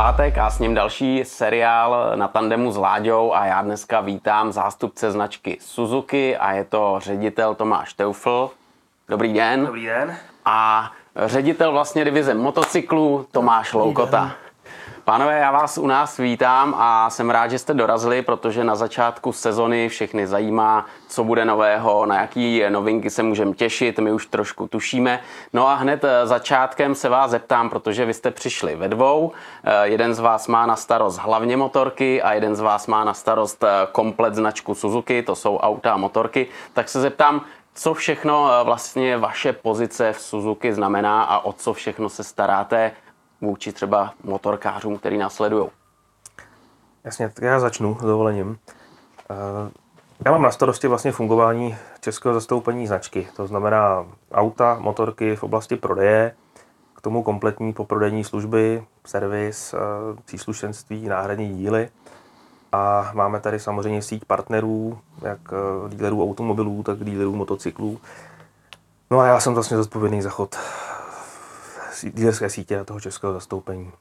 pátek a s ním další seriál na tandemu s Láďou a já dneska vítám zástupce značky Suzuki a je to ředitel Tomáš Teufl. Dobrý den. Dobrý den. A ředitel vlastně divize motocyklů Tomáš Loukota. Pánové, já vás u nás vítám a jsem rád, že jste dorazili, protože na začátku sezony všechny zajímá, co bude nového, na jaký novinky se můžeme těšit, my už trošku tušíme. No a hned eh, začátkem se vás zeptám, protože vy jste přišli ve dvou. Eh, jeden z vás má na starost hlavně motorky a jeden z vás má na starost eh, komplet značku Suzuki, to jsou auta a motorky. Tak se zeptám, co všechno vlastně vaše pozice v Suzuki znamená a o co všechno se staráte vůči třeba motorkářům, který následují? Jasně, tak já začnu s dovolením. Eh, já mám na starosti vlastně fungování českého zastoupení značky, to znamená auta, motorky v oblasti prodeje, k tomu kompletní poprodejní služby, servis, eh, příslušenství, náhradní díly. A máme tady samozřejmě síť partnerů, jak eh, dílerů automobilů, tak dílerů motocyklů. No a já jsem vlastně zodpovědný za chod dílerské sítě a toho českého zastoupení.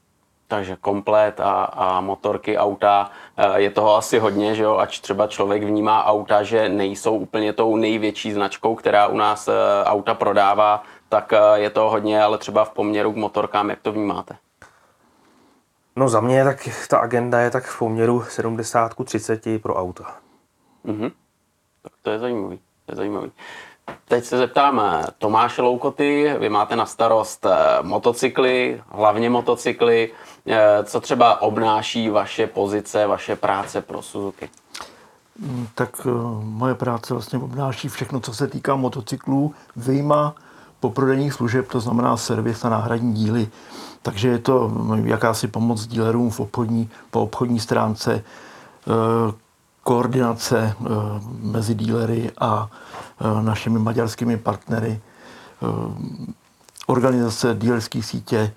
Takže komplet a, a motorky, auta, eh, je toho asi hodně, že jo? ač třeba člověk vnímá auta, že nejsou úplně tou největší značkou, která u nás eh, auta prodává, tak eh, je to hodně, ale třeba v poměru k motorkám, jak to vnímáte? No za mě tak ta agenda je tak v poměru 70 k 30 pro auta. Mhm. Tak to je zajímavý. To je zajímavý. Teď se zeptám Tomáše Loukoty, vy máte na starost eh, motocykly, hlavně motocykly. Eh, co třeba obnáší vaše pozice, vaše práce pro Suzuki? Mm, tak eh, moje práce vlastně obnáší všechno, co se týká motocyklů, vyjma poprodejních služeb, to znamená servis a náhradní díly. Takže je to jakási pomoc dílerům v obchodní, po obchodní stránce, koordinace mezi dílery a Eh, našimi maďarskými partnery, eh, organizace dílerské sítě,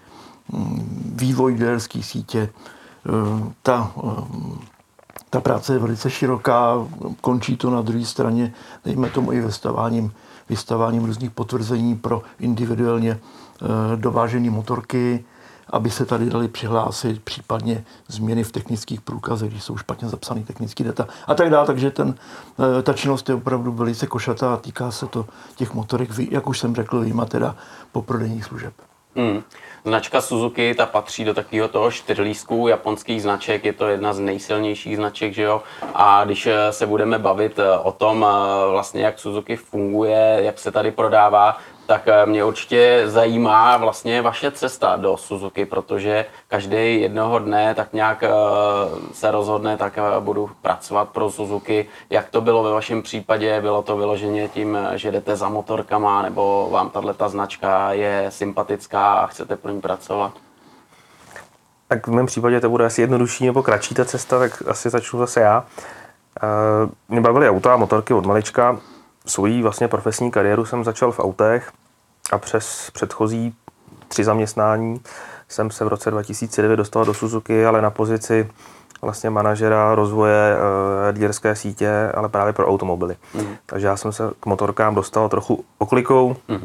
mm, vývoj dílerské sítě. Eh, ta, ta práce je velice široká, končí to na druhé straně, dejme tomu i vystaváním, vystaváním různých potvrzení pro individuálně dovážené motorky, aby se tady dali přihlásit, případně změny v technických průkazech, když jsou špatně zapsané technické data a tak dále. Takže ten, eh, ta činnost je opravdu velice košatá a týká se to těch motorek, jak už jsem řekl, výjima teda po prodejních služeb. Hmm. Značka Suzuki, ta patří do takového toho čtyřlísku japonských značek, je to jedna z nejsilnějších značek, že jo? A když eh, se budeme bavit eh, o tom, vlastně jak Suzuki funguje, jak se tady prodává, tak eh, mě určitě zajímá vlastně vaše cesta do Suzuki, protože každý jednoho dne tak nějak eh, se rozhodne, tak eh, budu pracovat pro Suzuki. Jak to bylo ve vašem případě? Bylo to vyloženě tím, že jdete za motorkama, nebo vám tahle ta značka je sympatická a chcete pro ní pracovat? Tak v mém případě to bude asi jednodušší nebo kratší ta cesta, tak asi začnu zase já. Mě bavily auta a motorky od malička. Svojí vlastně profesní kariéru jsem začal v autech a přes předchozí tři zaměstnání jsem se v roce 2009 dostal do Suzuki, ale na pozici vlastně manažera rozvoje e, dílerské sítě, ale právě pro automobily. Mm. Takže já jsem se k motorkám dostal trochu oklikou, mm.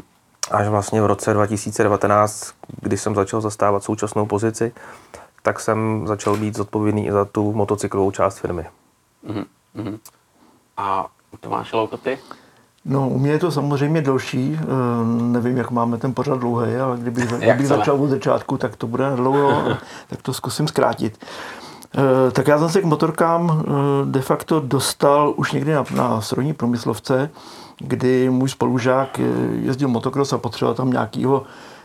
až vlastně v roce 2019, kdy jsem začal zastávat současnou pozici, tak jsem začal být zodpovědný i za tu motocyklovou část firmy. Mm. Mm. A Tomáš Loukoty? No, u mě je to samozřejmě delší. Eh, nevím, jak máme ten pořad dlouhý, ale kdyby, kdybych začal od začátku, tak to bude dlouho, tak to zkusím zkrátit. Eh, tak já jsem se k motorkám eh, de facto dostal už někdy na, na strojní promyslovce, kdy můj spolužák jezdil motocross a potřeboval tam nějakýho,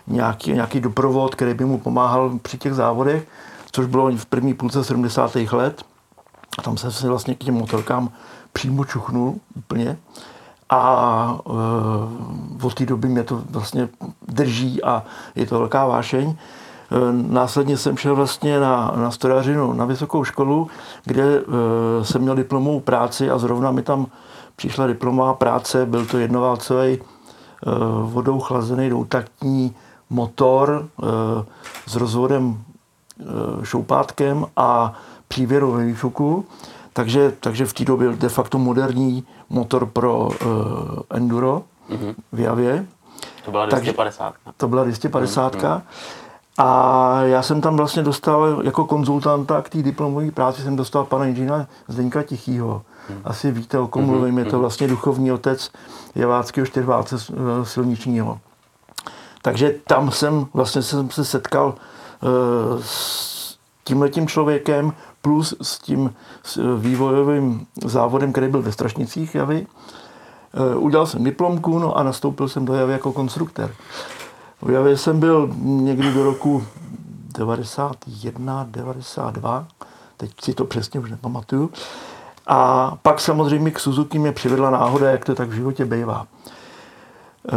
nějaký, nějaký doprovod, který by mu pomáhal při těch závodech, což bylo v první půlce 70. let. A tam jsem se vlastně k těm motorkám přímo čuchnul úplně a e, od té doby mě to vlastně drží a je to velká vášeň. E, následně jsem šel vlastně na, na strojařinu na vysokou školu, kde e, jsem měl diplomovou práci a zrovna mi tam přišla diplomová práce, byl to jednoválcový e, vodou chlazený doutaktní motor e, s rozvodem e, šoupátkem a přívěrou ve výfuku. Takže, takže v té době de facto moderní motor pro uh, enduro mm-hmm. v Javě. To byla 250. Takže, to byla 250. Mm-hmm. A já jsem tam vlastně dostal jako konzultanta k té diplomové práci, jsem dostal pana inženýra Zdeňka Tichýho. Hmm. Asi víte, o kom mluvím, je to vlastně duchovní otec Jeváckého čtyřválce eh, silničního. Takže tam jsem vlastně jsem se setkal eh, s tímhletím člověkem plus s tím vývojovým závodem, který byl ve Strašnicích Javy. Udělal jsem diplomku no a nastoupil jsem do Javy jako konstruktor. V Javě jsem byl někdy do roku 91, 92, teď si to přesně už nepamatuju. A pak samozřejmě k Suzuki mě přivedla náhoda, jak to tak v životě bývá. E,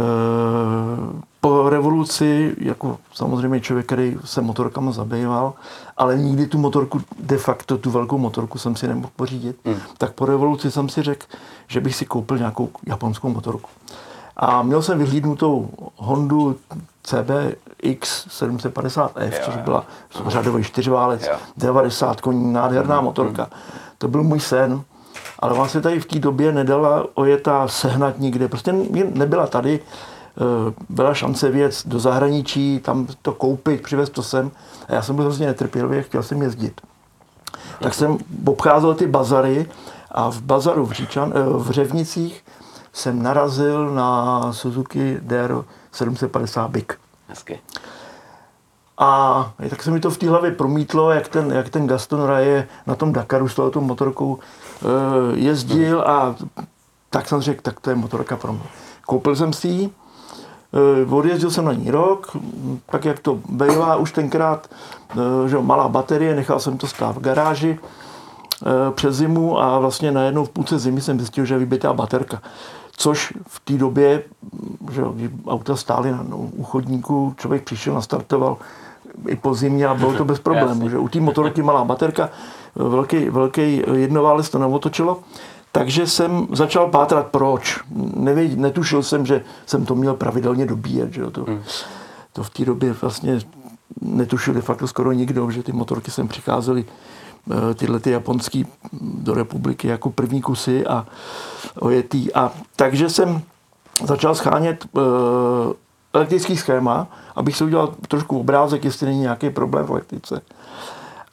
po revoluci, jako samozřejmě člověk, který se motorkama zabýval, ale nikdy tu motorku, de facto tu velkou motorku jsem si nemohl pořídit, hmm. tak po revoluci jsem si řekl, že bych si koupil nějakou japonskou motorku. A měl jsem vyhlídnutou Hondu CBX 750F, jo, což byla řadový čtyřválec, jo. 90 koní, nádherná mm, motorka. Mm. To byl můj sen. Ale vlastně tady v té době nedala ojetá sehnat nikde. Prostě nebyla tady. Eh, byla šance věc do zahraničí, tam to koupit, přivez to sem. A já jsem byl hrozně netrpělivý, chtěl jsem jezdit. Tak jsem obcházel ty bazary a v bazaru v, Říčan, eh, v Řevnicích jsem narazil na Suzuki DR 750 Big. Hezky. A tak se mi to v té hlavě promítlo, jak ten, jak ten Gaston Raje na tom Dakaru s touto motorkou e, jezdil a tak jsem řekl, tak to je motorka pro mě. Koupil jsem si ji, odjezdil jsem na ní rok, tak jak to bývá už tenkrát, e, že malá baterie, nechal jsem to stát v garáži e, přes zimu a vlastně najednou v půlce zimy jsem zjistil, že je vybitá baterka. Což v té době, že když auta stály na no, u chodníku, člověk přišel, nastartoval i po zimě a bylo to bez problémů. Že u té motorky malá baterka, velký, velký jednoválec to neotočilo. Takže jsem začal pátrat, proč. Nevěd, netušil jsem, že jsem to měl pravidelně dobíjet. Že to, hmm. to v té době vlastně netušil de facto skoro nikdo, že ty motorky sem přicházely Eh, tyhle ty japonský do republiky jako první kusy a ojetý. A takže jsem začal schánět uh, elektrický schéma, abych si udělal trošku obrázek, jestli není nějaký problém v elektrice.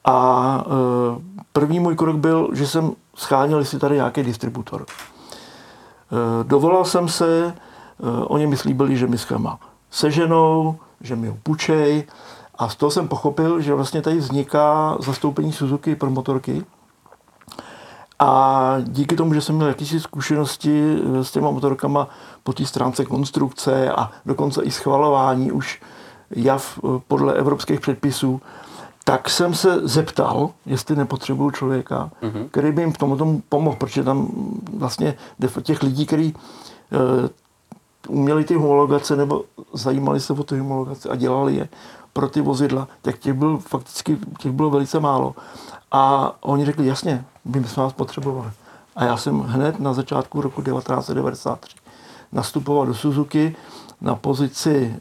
A uh, první můj krok byl, že jsem scháněl, jestli tady nějaký distributor. Uh, dovolal jsem se, uh, oni mi slíbili, že mi schéma seženou, že mi ho půjčej, a z toho jsem pochopil, že vlastně tady vzniká zastoupení Suzuki pro motorky. A díky tomu, že jsem měl jakýsi zkušenosti s těma motorkama po té stránce konstrukce a dokonce i schvalování už jav podle evropských předpisů, tak jsem se zeptal, jestli nepotřebuju člověka, mm-hmm. který by jim v tom, tom pomohl, protože tam vlastně těch lidí, kteří uh, uměli ty homologace nebo zajímali se o ty homologace a dělali je, pro ty vozidla, tak těch bylo fakticky těch bylo velice málo. A oni řekli, jasně, my jsme vás potřebovali. A já jsem hned na začátku roku 1993 nastupoval do Suzuki na pozici e,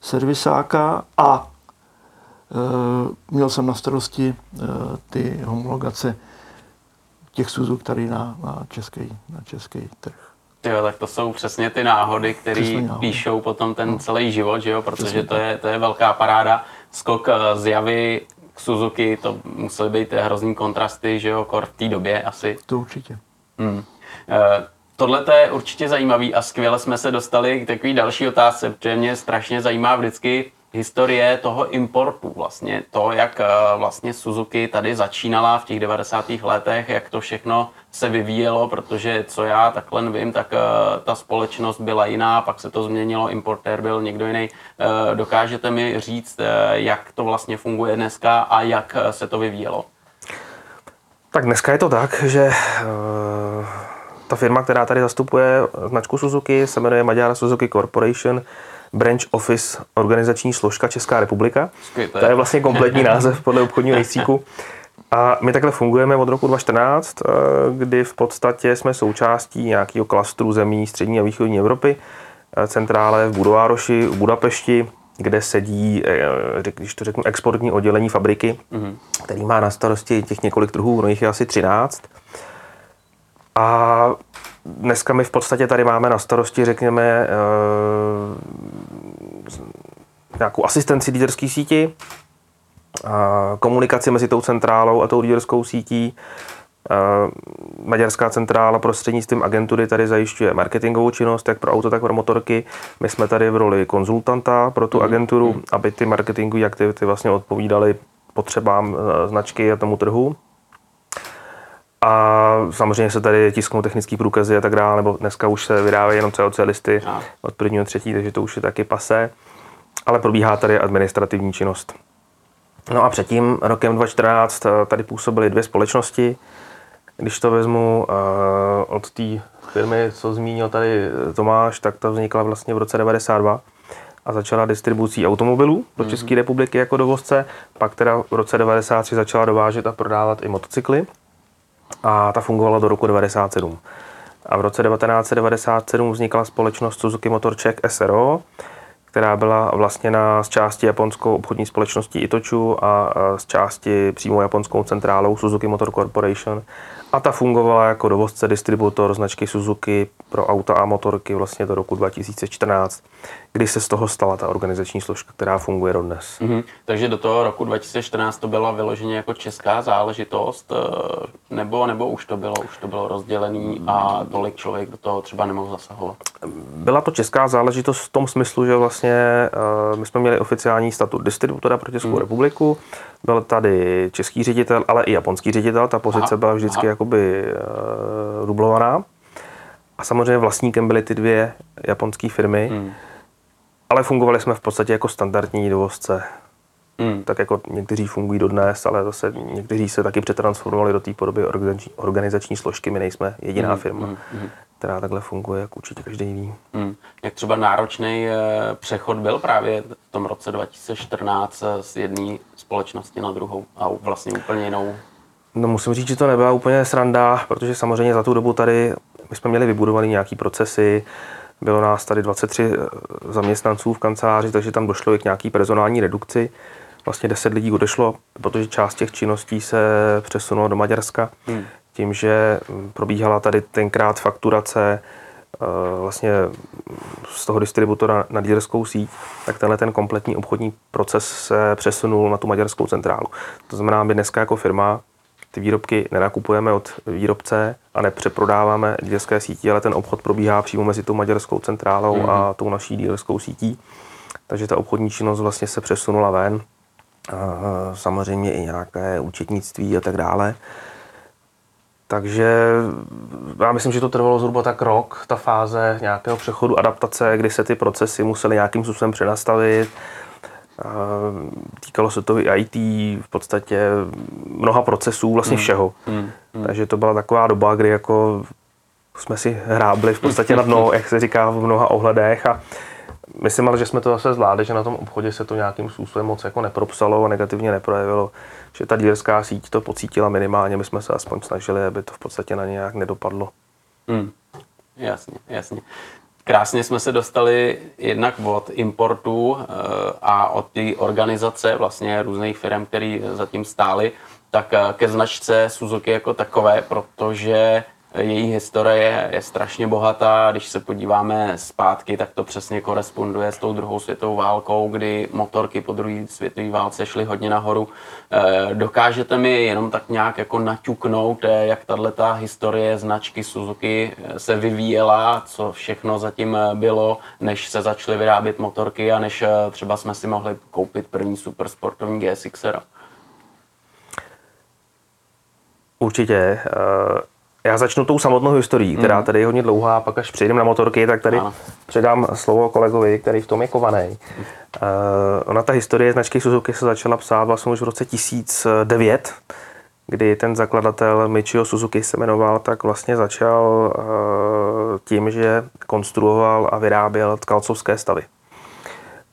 servisáka a e, měl jsem na starosti e, ty homologace těch Suzuki tady na, na, český, na český trh. Jo, tak to jsou přesně ty náhody, které píšou potom ten no. celý život, že jo? protože to je, to je velká paráda. Skok eh, z Javy k Suzuki, to musely být hrozný kontrasty, že jo, kor v té době asi. To určitě. Hmm. E, Tohle je určitě zajímavý a skvěle jsme se dostali k takové další otázce, protože mě strašně zajímá vždycky, historie toho importu vlastně, to, jak eh, vlastně Suzuki tady začínala v těch 90. letech, jak to všechno se vyvíjelo, protože co já takhle vím, tak eh, ta společnost byla jiná, pak se to změnilo, importér byl někdo jiný. Eh, dokážete mi říct, jak to vlastně funguje dneska a jak se to vyvíjelo? Tak dneska je to tak, že ta firma, která tady zastupuje značku Suzuki, se jmenuje Maďara Suzuki Corporation, Branch Office, organizační složka Česká republika. To je vlastně kompletní název podle obchodního rejstříku. A my takhle fungujeme od roku 2014, eh, kdy v podstatě jsme součástí nějakého klastru zemí střední a východní Evropy. Eh, centrále v Budovároši, v Budapešti, kde sedí, eh, když to řeknu, exportní oddělení fabriky, mm-hmm. který má na starosti těch několik trhů, no jich je asi 13. A dneska my v podstatě tady máme na starosti, řekněme, nějakou asistenci líderské síti, komunikaci mezi tou centrálou a tou líderskou sítí. Maďarská centrála prostřednictvím agentury tady zajišťuje marketingovou činnost, jak pro auto, tak pro motorky. My jsme tady v roli konzultanta pro tu mhm. agenturu, mm. aby ty marketingové aktivity vlastně odpovídaly potřebám e, značky a tomu trhu. A samozřejmě se tady tisknou technické průkazy a tak dále, nebo dneska už se vydávají jenom COC listy od prvního třetí, takže to už je taky pase. Ale probíhá tady administrativní činnost. No a předtím, rokem 2014, eh, tady působily dvě společnosti. Když to vezmu uh, od té firmy, co zmínil tady eh, Tomáš, tak ta vznikla vlastně v roce 92 a začala distribucí automobilů do mhm. České republiky jako dovozce. Pak teda v roce 93 začala dovážet a prodávat i motocykly a ta fungovala do roku 97. A v roce 1997 vznikla společnost Suzuki Motorček SRO, která byla vlastněna z části japonskou obchodní společností Itochu a z části přímo japonskou centrálou Suzuki Motor Corporation. A ta fungovala jako dovozce, distributor značky Suzuki pro auta a motorky vlastně do roku 2014, kdy se z toho stala ta organizační složka, která funguje dodnes. Mm-hmm. Takže do toho roku 2014 to byla vyloženě jako česká záležitost, eh, nebo, nebo už to bylo, už to bylo rozdělený a tolik člověk do toho třeba nemohl zasahovat? Byla to česká záležitost v tom smyslu, že vlastně eh, my jsme měli oficiální statut distributora pro Českou mm. republiku, byl tady český ředitel, ale i japonský ředitel, ta pozice aha, byla vždycky aha. jakoby uh, dublovaná. A samozřejmě vlastníkem byly ty dvě japonské firmy, hmm. ale fungovali jsme v podstatě jako standardní dovozce. Hmm. Tak jako někteří fungují dodnes, ale zase někteří se taky přetransformovali do té podoby organizační, organizační složky. My nejsme jediná hmm. firma, hmm. hmm. která takhle funguje, jak určitě každý ví. Hmm. Jak třeba náročný eh, přechod byl právě v tom roce 2014 eh, z jedné společnosti na druhou a vlastně úplně jinou No musím říct, že to nebyla úplně sranda, protože samozřejmě za tu dobu tady my jsme měli vybudované nějaké procesy, bylo nás tady 23 eh, zaměstnanců v kanceláři, takže tam došlo i k nějaký personální redukci. Vlastně 10 lidí odešlo, protože část těch činností se přesunulo do Maďarska. Hmm. Tím, že hm, probíhala tady tenkrát fakturace eh, vlastně z toho distributora na dílerskou síť, tak tenhle ten kompletní obchodní proces se přesunul na tu maďarskou centrálu. To znamená, my dneska jako firma ty výrobky nenakupujeme od výrobce a nepřeprodáváme dílerské sítí, ale ten obchod probíhá přímo mezi tou maďarskou centrálou mm. a tou naší dílerskou sítí. Takže ta obchodní činnost vlastně se přesunula ven. A samozřejmě i nějaké účetnictví a tak dále. Takže já myslím, že to trvalo zhruba tak rok, ta fáze nějakého přechodu, adaptace, kdy se ty procesy musely nějakým způsobem přenastavit, Týkalo se to i IT, v podstatě mnoha procesů, vlastně mm. všeho. Mm. Mm. Takže to byla taková doba, kdy jako jsme si hrábli v podstatě na dno, jak se říká v mnoha ohledech a myslím ale, že jsme to zase zvládli, že na tom obchodě se to nějakým způsobem moc jako nepropsalo a negativně neprojevilo, že ta dílerská síť to pocítila minimálně, my jsme se aspoň snažili, aby to v podstatě na nějak nedopadlo. Mm. Jasně, jasně. Krásně jsme se dostali jednak od importu eh, a od té organizace vlastně různých firm, které zatím stály, tak eh, ke značce Suzuki jako takové, protože její historie je strašně bohatá. Když se podíváme zpátky, tak to přesně koresponduje s tou druhou světovou válkou, kdy motorky po druhé světové válce šly hodně nahoru. Eh, dokážete mi jenom tak nějak jako naťuknout, eh, jak tahle ta historie značky Suzuki eh, se vyvíjela, co všechno zatím bylo, než se začaly vyrábět motorky a než třeba jsme si mohli koupit první supersportovní GSXR? Určitě. Já začnu tou samotnou historií, která mm. tady je hodně dlouhá, a pak až přejdeme na motorky, tak tady ano. předám slovo kolegovi, který v tom je kovaný. Uh, ona ta historie značky Suzuki se začala psát vlastně už v roce 1009, kdy ten zakladatel Michio Suzuki se jmenoval, tak vlastně začal uh, tím, že konstruoval a vyráběl tkalcovské stavy.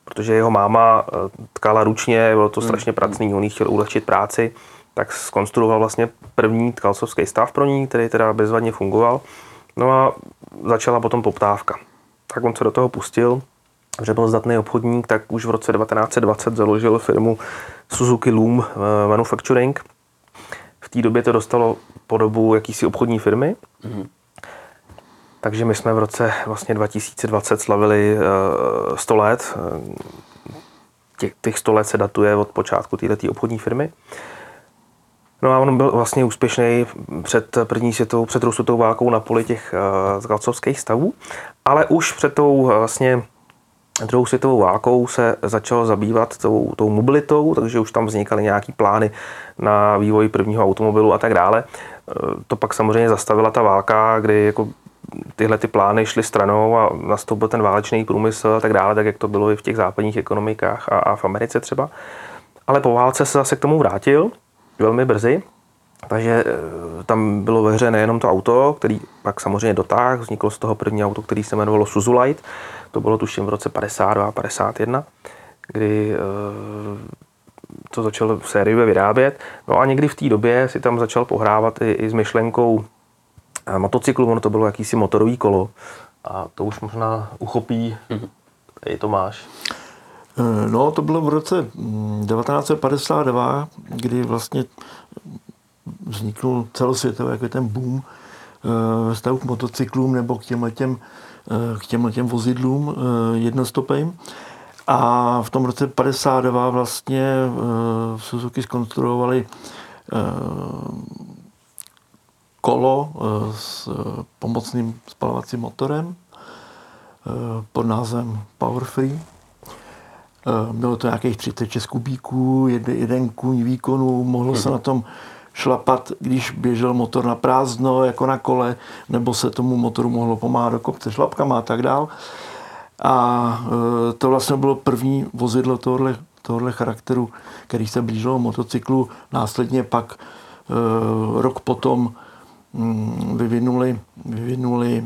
Protože jeho máma tkala ručně, bylo to strašně pracný, on jí chtěl ulehčit práci, tak skonstruoval vlastně první tkalcovský stav pro ní, který teda bezvadně fungoval. No a začala potom poptávka. Tak on se do toho pustil, že byl zdatný obchodník, tak už v roce 1920 založil firmu Suzuki Loom eh, Manufacturing. V té době to dostalo podobu jakýsi obchodní firmy. Mm-hmm. Takže my jsme v roce vlastně 2020 slavili 100 eh, let těch, těch 100 let se datuje od počátku této obchodní firmy. No a on byl vlastně úspěšný před první světovou, před světovou válkou na poli těch uh, stavů, ale už před tou uh, vlastně druhou světovou válkou se začal zabývat tou, tou mobilitou, takže už tam vznikaly nějaký plány na vývoj prvního automobilu a tak dále. Eh, to pak samozřejmě zastavila ta válka, kdy jako tyhle ty plány šly stranou a nastoupil ten válečný průmysl a tak dále, tak jak to bylo i v těch západních ekonomikách a, a v Americe třeba. Ale po válce se zase k tomu vrátil velmi brzy, takže eh, tam bylo ve hře nejenom to auto, který pak samozřejmě dotáhl, vzniklo z toho první auto, který se jmenovalo Suzulite, to bylo tuším v roce 52, 51, kdy eh, to začal sériově vyrábět. No a někdy v té době si tam začal pohrávat i, i s myšlenkou eh, motocyklu, ono to bylo jakýsi motorový kolo. A to už možná uchopí mm-hmm. i Tomáš. Eh, no, to bylo v roce 1952, mm, kdy vlastně vzniknul celosvětový jako ten boom ve vztahu k motocyklům nebo k těm těm k těmhle těm vozidlům eh, jednostopejím. A v tom roce 52 vlastně v eh, Suzuki skonstruovali eh, kolo s pomocným spalovacím motorem pod názvem Power Free. Bylo to nějakých 36 kubíků, jeden kůň výkonu, mohlo se na tom šlapat, když běžel motor na prázdno, jako na kole, nebo se tomu motoru mohlo pomáhat do kopce šlapkama a tak dál. A e, to vlastně bylo první vozidlo tohohle, tohohle charakteru, který se blížilo motocyklu. Následně pak e, rok potom mm, vyvinuli, vyvinuli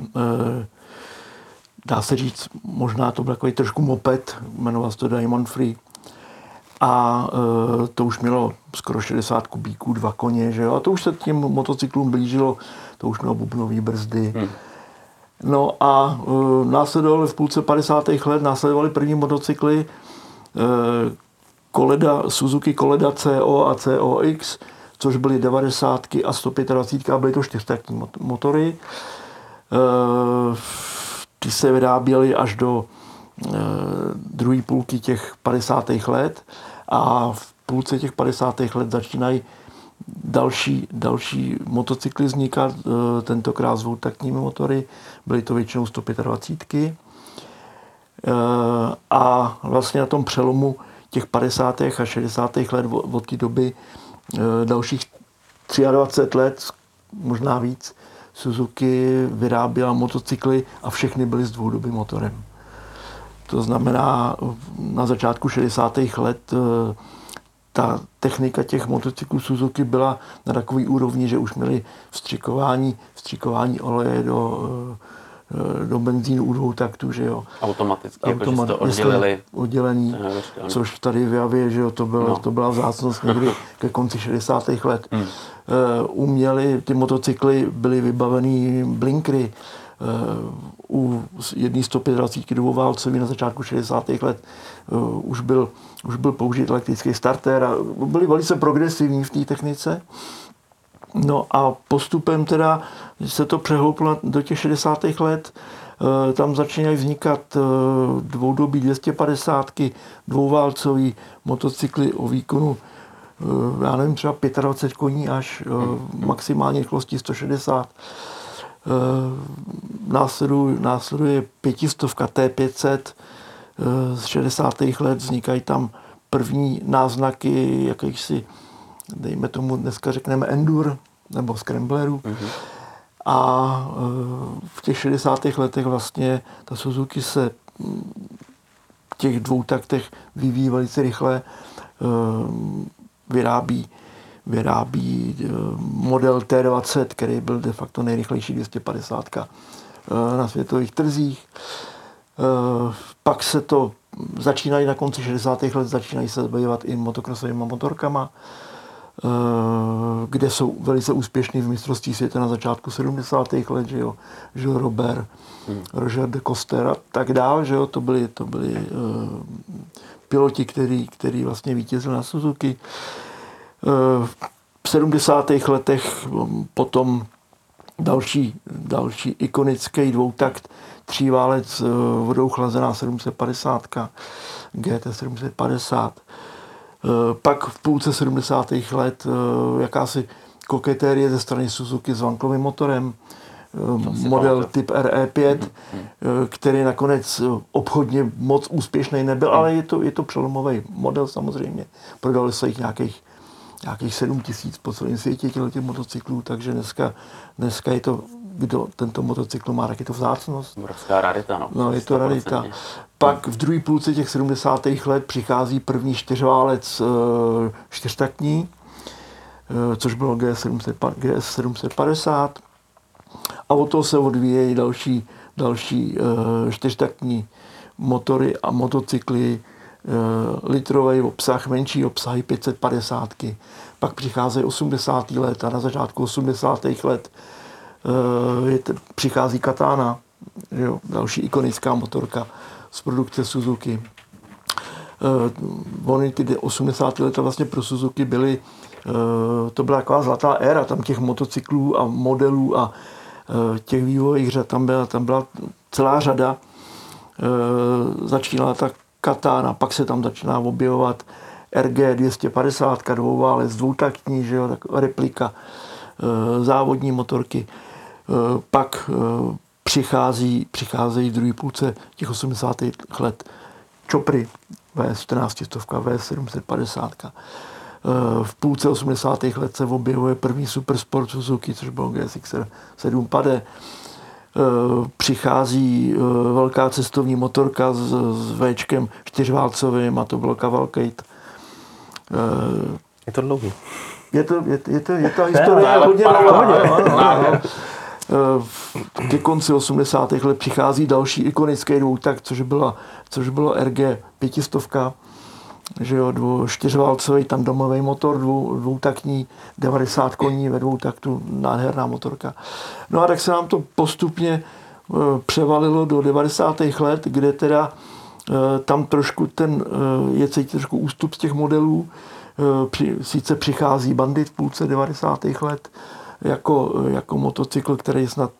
dá se říct, možná to byl takový trošku moped, jmenoval se to Diamond Free, a e, to už mělo skoro 60 kubíků, dva koně, že jo? A to už se tím motocyklům blížilo, to už mělo bubnové brzdy. Hmm. No a e, následovali v půlce 50. let, následovali první motocykly, e, Koleda, Suzuki Koleda CO a COX, což byly 90 a 125 a byly to čtyřtaktní motory. E, ty se vyráběly až do e, druhé půlky těch 50. let a v půlce těch 50. let začínají další, další motocykly vznikat, e, tentokrát s dvoutaktními motory, byly to většinou 125. E, a vlastně na tom přelomu těch 50. a 60. let od té doby e, dalších 23 let, možná víc, Suzuki vyráběla motocykly a všechny byly s dvoudobým motorem. To znamená, na začátku 60. let eh, ta technika těch motocyklů Suzuki byla na takový úrovni, že už měli vstřikování, vstřikování oleje do, eh, do benzínu u dvou taktů, že jo. Automaticky, Automat, jako, oddělili. Oddělení, což tady v Javě, že jo, to, bylo, no. to byla vzácnost někdy ke konci 60. let. Hmm. Uh, uměli, ty motocykly byly vybavený blinkry, u jedné 125 dvouválcový na začátku 60. let uh, už byl, už byl použit elektrický starter a byli velice progresivní v té technice. No a postupem teda se to přehouplo do těch 60. let, uh, tam začínají vznikat uh, dvoudobí 250, dvouválcový motocykly o výkonu já nevím, třeba 25 koní až maximální rychlosti 160 Eh, následuje, následuje pětistovka T500 eh, z 60. let, vznikají tam první náznaky jakýchsi, dejme tomu, dneska řekneme Endur nebo Scrambleru. Mm-hmm. A eh, v těch 60. letech vlastně ta Suzuki se v těch dvou taktech vyvíjí velice rychle, vyrábí vyrábí eh, model T20, který byl de facto nejrychlejší 250 eh, na světových trzích. Pak se to začínají na konci 60. let, začínají se zabývat i motokrosovými motorkama, kde jsou velice úspěšní v mistrovství světa na začátku 70. let, že jo, že jo Robert, hmm. Roger de Coster a tak dál, že jo, to byli, to byli uh, piloti, který, který vlastně vítězili na Suzuki. Uh, v 70. letech um, potom další, další ikonický dvoutakt tříválec vodou chlazená 750, GT 750. Pak v půlce 70. let jakási koketérie ze strany Suzuki s vanklovým motorem, model typ RE5, hmm. který nakonec obchodně moc úspěšný nebyl, ale je to, je to přelomový model samozřejmě. Prodali se jich nějakých, nějakých 7 tisíc po celém světě těch motocyklů, takže dneska, dneska je to kdo tento motocykl má, tak je to vzácnost. Obrovská rarita, no. No, je to rarita. Pak v druhé půlce těch 70. let přichází první čtyřválec e, čtyřtaktní, e, což bylo GS 750 a od toho se odvíjejí další, další uh, čtyřtaktní motory a motocykly, litrový obsah, menší obsahy 550. Pak přicházejí 80. let a na začátku 80. let je, přichází Katana, jo, další ikonická motorka z produkce Suzuki. Uh, oni ty 80. leta vlastně pro Suzuki byly, uh, to byla taková zlatá éra tam těch motocyklů a modelů a Eh, těch vývojových řad, tam byla, tam byla celá řada. Eh, začínala ta Katana, pak se tam začíná objevovat RG 250, dvouválec, dvoutaktní, že jo, tak replika, eh, závodní motorky. Pak přichází, přicházejí v druhé půlce těch 80. let čopry V14 stovka, V750. Eh, v půlce 80. let se objevuje první Supersport Suzuki, což byl GSX 7 Pade. Eh, přichází eh, velká cestovní motorka s, s Včkem čtyřválcovým a to bylo Cavalcade. Je to dlouhý. Je to, je, je to, je to historie hodně dlouhá. Ke konci 80. let přichází další ikonický dvoutak, což, byla, což bylo RG 500 že jo, dvou, čtyřválcový tandomový motor, dvou, dvoutaktní, 90 koní ve dvou taktu, nádherná motorka. No a tak se nám to postupně e, převalilo do 90. let, kde teda e, tam trošku ten, je cítit trošku ústup z těch modelů, při, sice přichází Bandit v půlce 90. let, jako, jako motocykl, který snad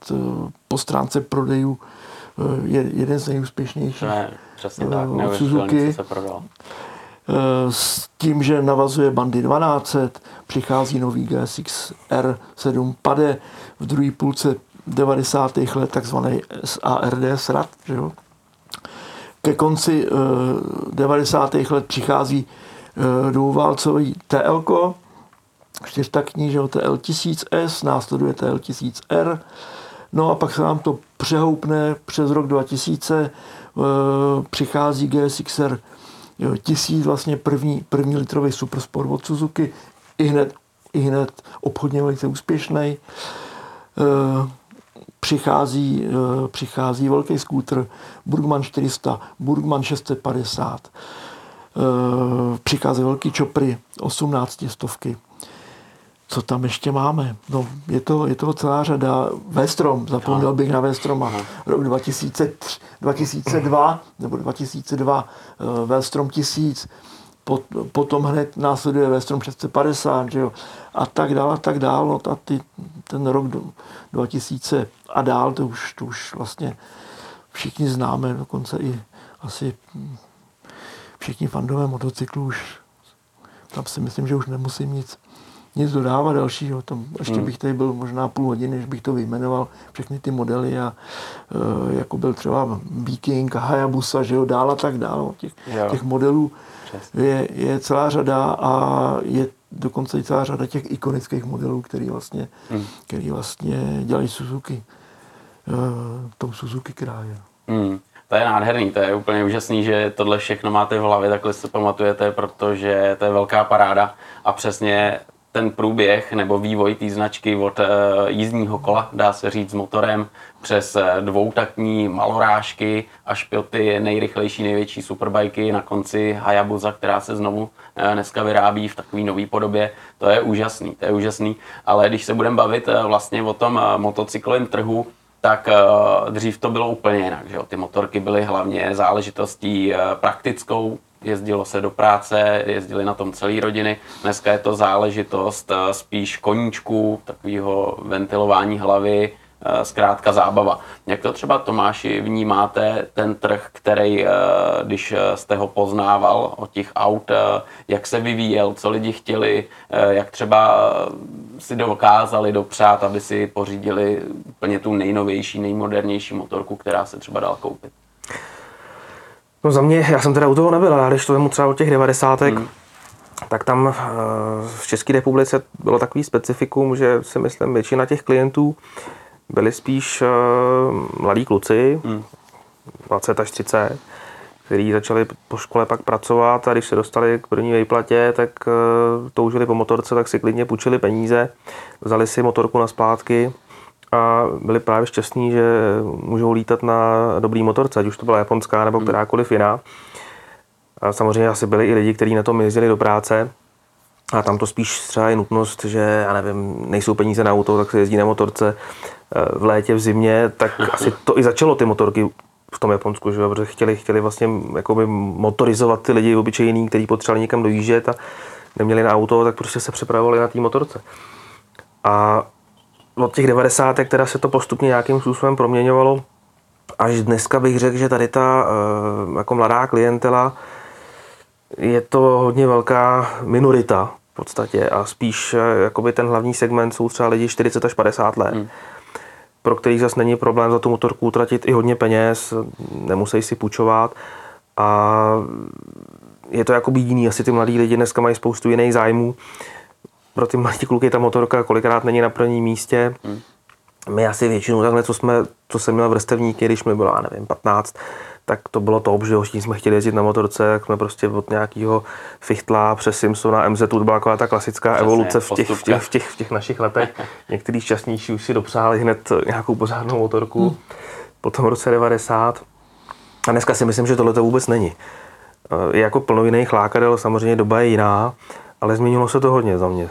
po stránce prodejů je jeden z nejúspěšnějších. Ne, přesně tak, Suzuki. se prodal. Eh, s tím, že navazuje bandy 1200, přichází nový GSX R7 Pade v druhé půlce 90. let, takzvaný SARD SRAT. Že jo? Ke konci 90. Eh, let přichází eh, dvouválcový TL, čtyřtaktní, že jo, TL 1000S, následuje TL 1000R, no a pak se nám to přehoupne přes rok 2000, přichází GSXR jo, tisíc vlastně první, první litrový supersport od Suzuki, i hned, i hned obchodně velice úspěšný. E, přichází, e, přichází velký skútr Burgman 400, Burgman 650, e, přichází velký čopry 18 stovky co tam ještě máme? No, je, to, je toho celá řada. Vestrom, zapomněl bych na Vestroma. Rok 2003, 2002 nebo 2002 uh, Vestrom 1000, pot, potom hned následuje Vestrom 650, že jo? a tak dál a tak dál. No, a ty, ten rok 2000 a dál, to už, to už vlastně všichni známe, dokonce i asi všichni fandové motocyklů už tam si myslím, že už nemusím nic nic dodávat dalšího. Tam ještě hmm. bych tady byl možná půl hodiny, než bych to vyjmenoval, všechny ty modely a e, jako byl třeba Viking Hayabusa, že jo, dál a tak dál. Těch, těch modelů je, je celá řada a je dokonce i celá řada těch ikonických modelů, který vlastně, hmm. který vlastně dělají Suzuki. E, tou Suzuki kráje. Hmm. To je nádherný, to je úplně úžasný, že tohle všechno máte v hlavě, takhle si pamatujete, protože to je velká paráda a přesně ten průběh nebo vývoj té značky od uh, jízdního kola, dá se říct, s motorem, přes uh, dvoutaktní malorážky až po ty nejrychlejší, největší superbajky, na konci Hayabusa, která se znovu uh, dneska vyrábí v takové nové podobě. To je úžasný, to je úžasný. Ale když se budeme bavit vlastně o tom motocyklovém trhu, tak dřív to bylo úplně jinak. Že jo? Ty motorky byly hlavně záležitostí praktickou, jezdilo se do práce, jezdili na tom celé rodiny. Dneska je to záležitost eh, spíš koníčků, takového ventilování hlavy, eh, zkrátka zábava. Jak to třeba Tomáši vnímáte, ten trh, který, eh, když jste ho poznával od těch aut, jak se vyvíjel, co lidi chtěli, jak třeba si dokázali dopřát, aby si pořídili úplně tu nejnovější, nejmodernější motorku, která se třeba dala koupit? No za mě, já jsem teda u toho nebyl, ale když to vemu třeba od těch 90. Hmm tak tam eh, v České republice bylo takový specifikum, že si myslím, většina těch klientů byli spíš eh, mladí kluci, hmm. 20 až 30, kteří začali po škole pak pracovat a když se dostali k první výplatě, tak eh, toužili po motorce, tak si klidně půjčili peníze, vzali si motorku na splátky a byli právě šťastní, že můžou lítat na dobrý motorce, ať už to byla japonská nebo hmm. kterákoliv jiná. A samozřejmě asi byli i lidi, kteří na tom jezdili do práce, a tam to spíš třeba je nutnost, že, já nevím, nejsou peníze na auto, tak se jezdí na motorce eh, v létě, v zimě, tak asi to i začalo ty motorky v tom Japonsku, že protože chtěli, chtěli vlastně jakoby motorizovat ty lidi obyčejný, kteří potřebovali někam dojíždět a neměli na auto, tak prostě se přepravovali na té motorce. A od těch 90. teda se to postupně nějakým způsobem proměňovalo, až dneska bych řekl, že tady ta eh, jako mladá klientela je to hodně velká minorita v podstatě a spíš eh, jakoby ten hlavní segment jsou třeba lidi 40 až 50 let, hmm. pro kterých zase není problém za tu motorku utratit i hodně peněz, nemusí si půjčovat a je to jako jiný, asi ty mladí lidi dneska mají spoustu jiných zájmů. Pro ty mladí kluky ta motorka kolikrát není na prvním místě. Hmm. My asi většinou takhle, co, jsme, co jsem měl vrstevníky, když mi bylo, nevím, 15, tak to bylo to, že všichni jsme chtěli jezdit na motorce, tak jsme prostě od nějakého Fichtla přes Simpsona, MZ, to byla taková ta klasická Přesně, evoluce v těch, v, těch, v, těch, v těch našich letech. Některý šťastnější už si dopřáli hned nějakou pořádnou motorku hmm. po tom roce 90. A dneska si myslím, že tohle to vůbec není. Je jako plno jiných lákadel, samozřejmě doba je jiná, ale změnilo se to hodně za mě.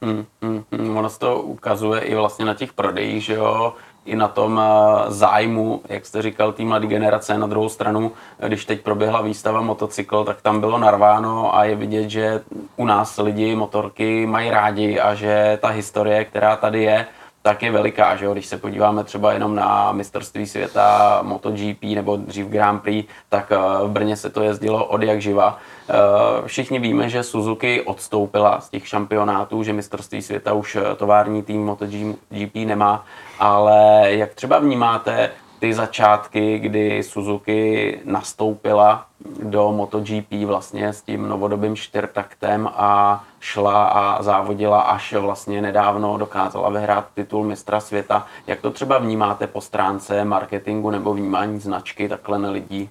Mm, mm, mm, ono se to ukazuje i vlastně na těch prodejích, že jo, i na tom eh, zájmu, jak jste říkal, té mladé generace. Na druhou stranu, když teď proběhla výstava motocykl, tak tam bylo narváno a je vidět, že u nás lidi motorky mají rádi a že ta historie, která tady je, tak je veliká, že jo? Když se podíváme třeba jenom na mistrovství světa MotoGP nebo dřív Grand Prix, tak eh, v Brně se to jezdilo od jak živa. Eh, všichni víme, že Suzuki odstoupila z těch šampionátů, že mistrovství světa už tovární tým MotoGP nemá, ale jak třeba vnímáte ty začátky, kdy Suzuki nastoupila do MotoGP vlastně s tím novodobým čtyřtaktem a šla a závodila až vlastně nedávno dokázala vyhrát titul mistra světa. Jak to třeba vnímáte po stránce marketingu nebo vnímání značky takhle na lidí?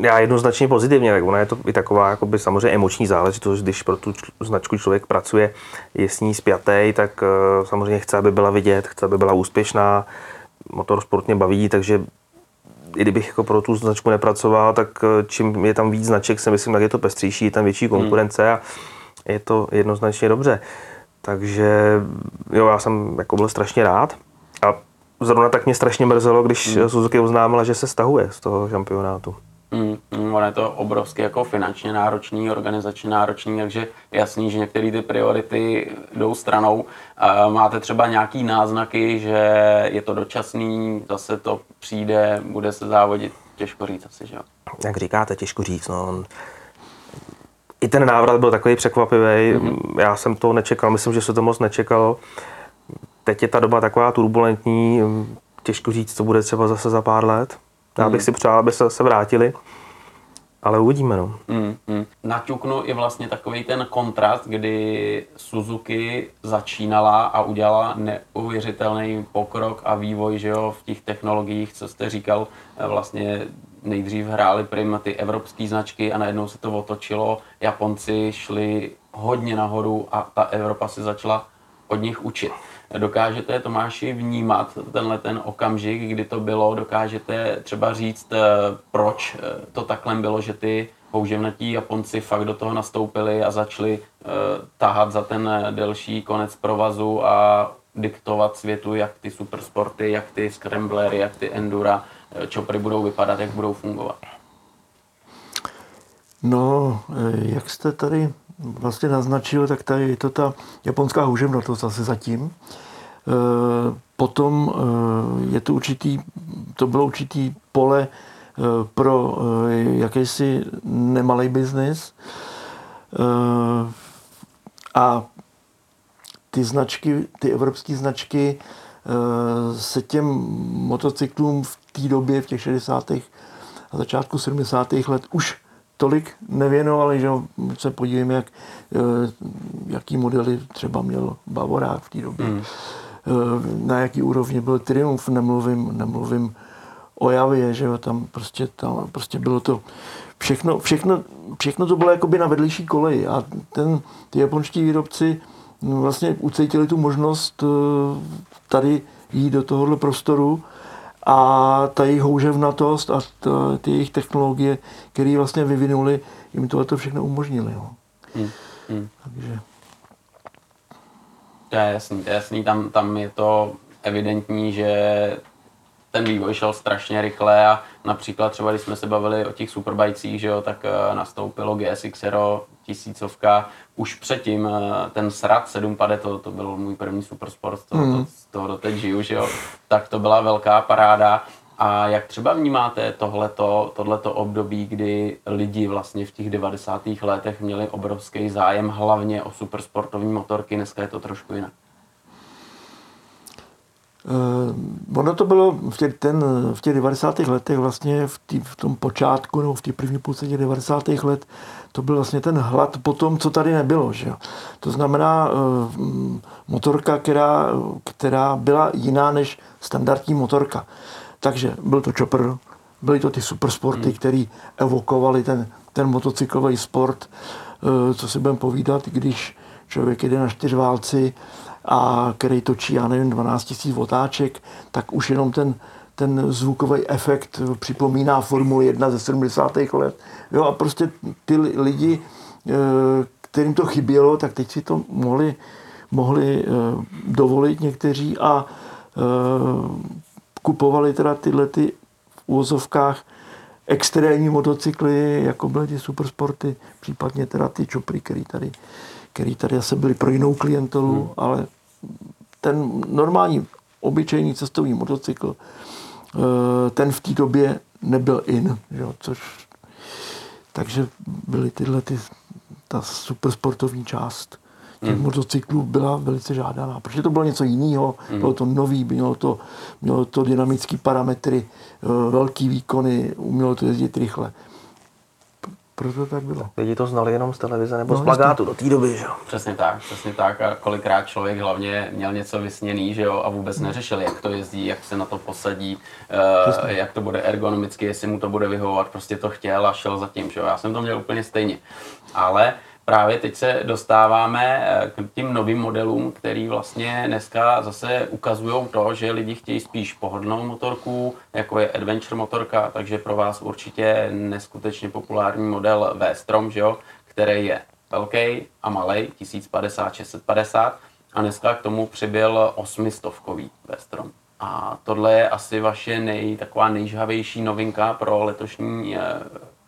Já jednoznačně pozitivně, tak ona je to i taková jakoby, samozřejmě emoční záležitost, když pro tu značku člověk pracuje, je s ní spjatý, tak uh, samozřejmě chce, aby byla vidět, chce, aby byla úspěšná, motorsport mě baví, takže i kdybych jako pro tu značku nepracoval, tak eh, čím je tam víc značek, si myslím, tak je to pestřejší, je tam větší konkurence a je to jednoznačně dobře. Takže jo, já jsem jako byl strašně rád a zrovna tak mě strašně mrzelo, když hmm. Suzuki oznámila, že se stahuje z toho šampionátu. Mm, mm, ono je to obrovsky jako finančně náročný, organizačně náročný, takže jasný, že některé ty priority jdou stranou. Máte třeba nějaký náznaky, že je to dočasný, zase to přijde, bude se závodit, těžko říct asi, že jo? Jak říkáte, těžko říct, no. I ten návrat byl takový překvapivý, mm-hmm. já jsem to nečekal, myslím, že se to moc nečekalo. Teď je ta doba taková turbulentní, těžko říct, co bude třeba zase za pár let. Já bych si přál, aby se, se vrátili, ale uvidíme. No. Mm, mm. Naťuknu i vlastně takový ten kontrast, kdy Suzuki začínala a udělala neuvěřitelný pokrok a vývoj že jo, v těch technologiích, co jste říkal, eh, vlastně nejdřív hráli prim ty evropské značky a najednou se to otočilo. Japonci šli hodně nahoru a ta Evropa se začala od nich učit. Dokážete, Tomáši, vnímat tenhle ten okamžik, kdy to bylo? Dokážete třeba říct, eh, proč eh, to takhle bylo, že ty houževnatí Japonci fakt do toho nastoupili a začali uh, tahat za ten delší konec provazu a diktovat světu, jak ty supersporty, jak ty scramblery, jak ty endura, čopry budou vypadat, jak budou fungovat? No, jak jste tady vlastně naznačil, tak tady je to ta japonská houževnatost zase zatím. Potom je to určitý, to bylo určitý pole pro jakýsi nemalý biznis. A ty značky, ty evropské značky se těm motocyklům v té době, v těch 60. a začátku 70. let už tolik nevěnovali, že se podívejme, jak, eh, jaký modely třeba měl Bavorák v té době. Hmm. Eh, na jaký úrovni byl Triumph, nemluvím, nemluvím o Javě, že jo, tam prostě, tam prostě bylo to všechno, všechno, všechno to bylo jakoby na vedlejší koleji a ten, ty japonští výrobci No, vlastně ucítili tu možnost eh, tady jít do tohohle prostoru a ta jejich houževnatost a ta, ty jejich technologie, které vlastně vyvinuli, jim tohle to všechno umožnili. No. Hmm. Hmm. Takže. To je jasný, to je jasný. Tam, tam je to evidentní, že ten vývoj šel strašně rychle a například třeba, když jsme se bavili o těch superbajcích, že jo, tak eh, nastoupilo GSX Aero, tisícovka, už předtím eh, ten SRAT 7 pade, to, to byl můj první supersport, to, mm. to, z toho doteď žiju, že jo, tak to byla velká paráda. A jak třeba vnímáte tohleto, tohleto období, kdy lidi vlastně v těch 90. letech měli obrovský zájem hlavně o supersportovní motorky, dneska je to trošku jinak? Uh, ono to bylo v těch, ten, v těch 90. letech vlastně v, tý, v tom počátku nebo v té první půlce těch 90. let to byl vlastně ten hlad po tom, co tady nebylo. Že jo? To znamená uh, motorka, která, která byla jiná než standardní motorka. Takže byl to chopper, byly to ty supersporty, hmm. které evokovaly ten, ten motocyklový sport, uh, co si budeme povídat, když člověk jede na čtyřválci, a který točí, já nevím, 12 000 otáček, tak už jenom ten, ten zvukový efekt připomíná Formule 1 ze 70. let. Jo, a prostě ty lidi, eh, kterým to chybělo, tak teď si to mohli, mohli eh, dovolit někteří a eh, kupovali teda tyhle ty v úvozovkách extrémní motocykly, jako byly ty supersporty, případně teda ty čopry, který tady který tady zase byly pro jinou klientelu, hmm. ale ten normální obyčejný cestovní motocykl, eh, ten v té době nebyl in, že? což takže byly tyhle ty, ta supersportovní část těch hmm. motocyklů byla velice žádaná, protože to bylo něco jiného, hmm. bylo to nový, mělo to, mělo to dynamické parametry, eh, velký výkony, umělo to jezdit rychle. Proto tak bylo. Lidi to znali jenom z televize nebo no, z plagátu do té doby, že jo? Přesně tak, přesně tak. A kolikrát člověk hlavně měl něco vysněný, že jo, a vůbec hmm. neřešil, jak to jezdí, jak se na to posadí, uh, jak to bude ergonomicky, jestli mu to bude vyhovovat, prostě to chtěl a šel za tím, že jo. Já jsem to měl úplně stejně. Ale uh, právě teď se dostáváme eh, k těm novým modelům, který vlastně dneska zase ukazují to, že lidi chtějí spíš pohodlnou motorku, jako je adventure motorka, takže pro vás určitě neskutečně populární model V-Strom, že jo, který je velký a malý, 1050, 650 a dneska k tomu přibyl 800 V-Strom. A tohle je asi vaše nej, taková nejžhavější novinka pro letošní eh,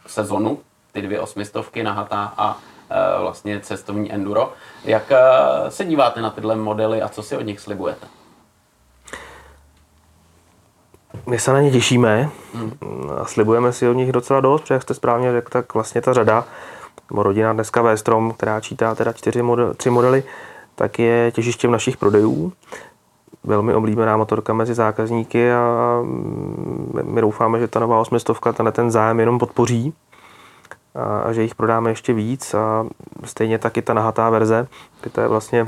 sezonu, ty dvě osmistovky nahatá a vlastně cestovní enduro. Jak eh, se díváte na tyhle modely a co si od nich slibujete? My se na ně těšíme hmm. a slibujeme si od nich docela dost, protože jak jste správně řekl, tak vlastně ta řada, nebo rodina dneska V-Strom, která čítá teda čtyři model, tři modely, tak je těžištěm našich prodejů. Velmi oblíbená motorka mezi zákazníky a my doufáme, že ta nová osmistovka ten zájem jenom podpoří a že jich prodáme ještě víc a stejně taky ta nahatá verze, to je vlastně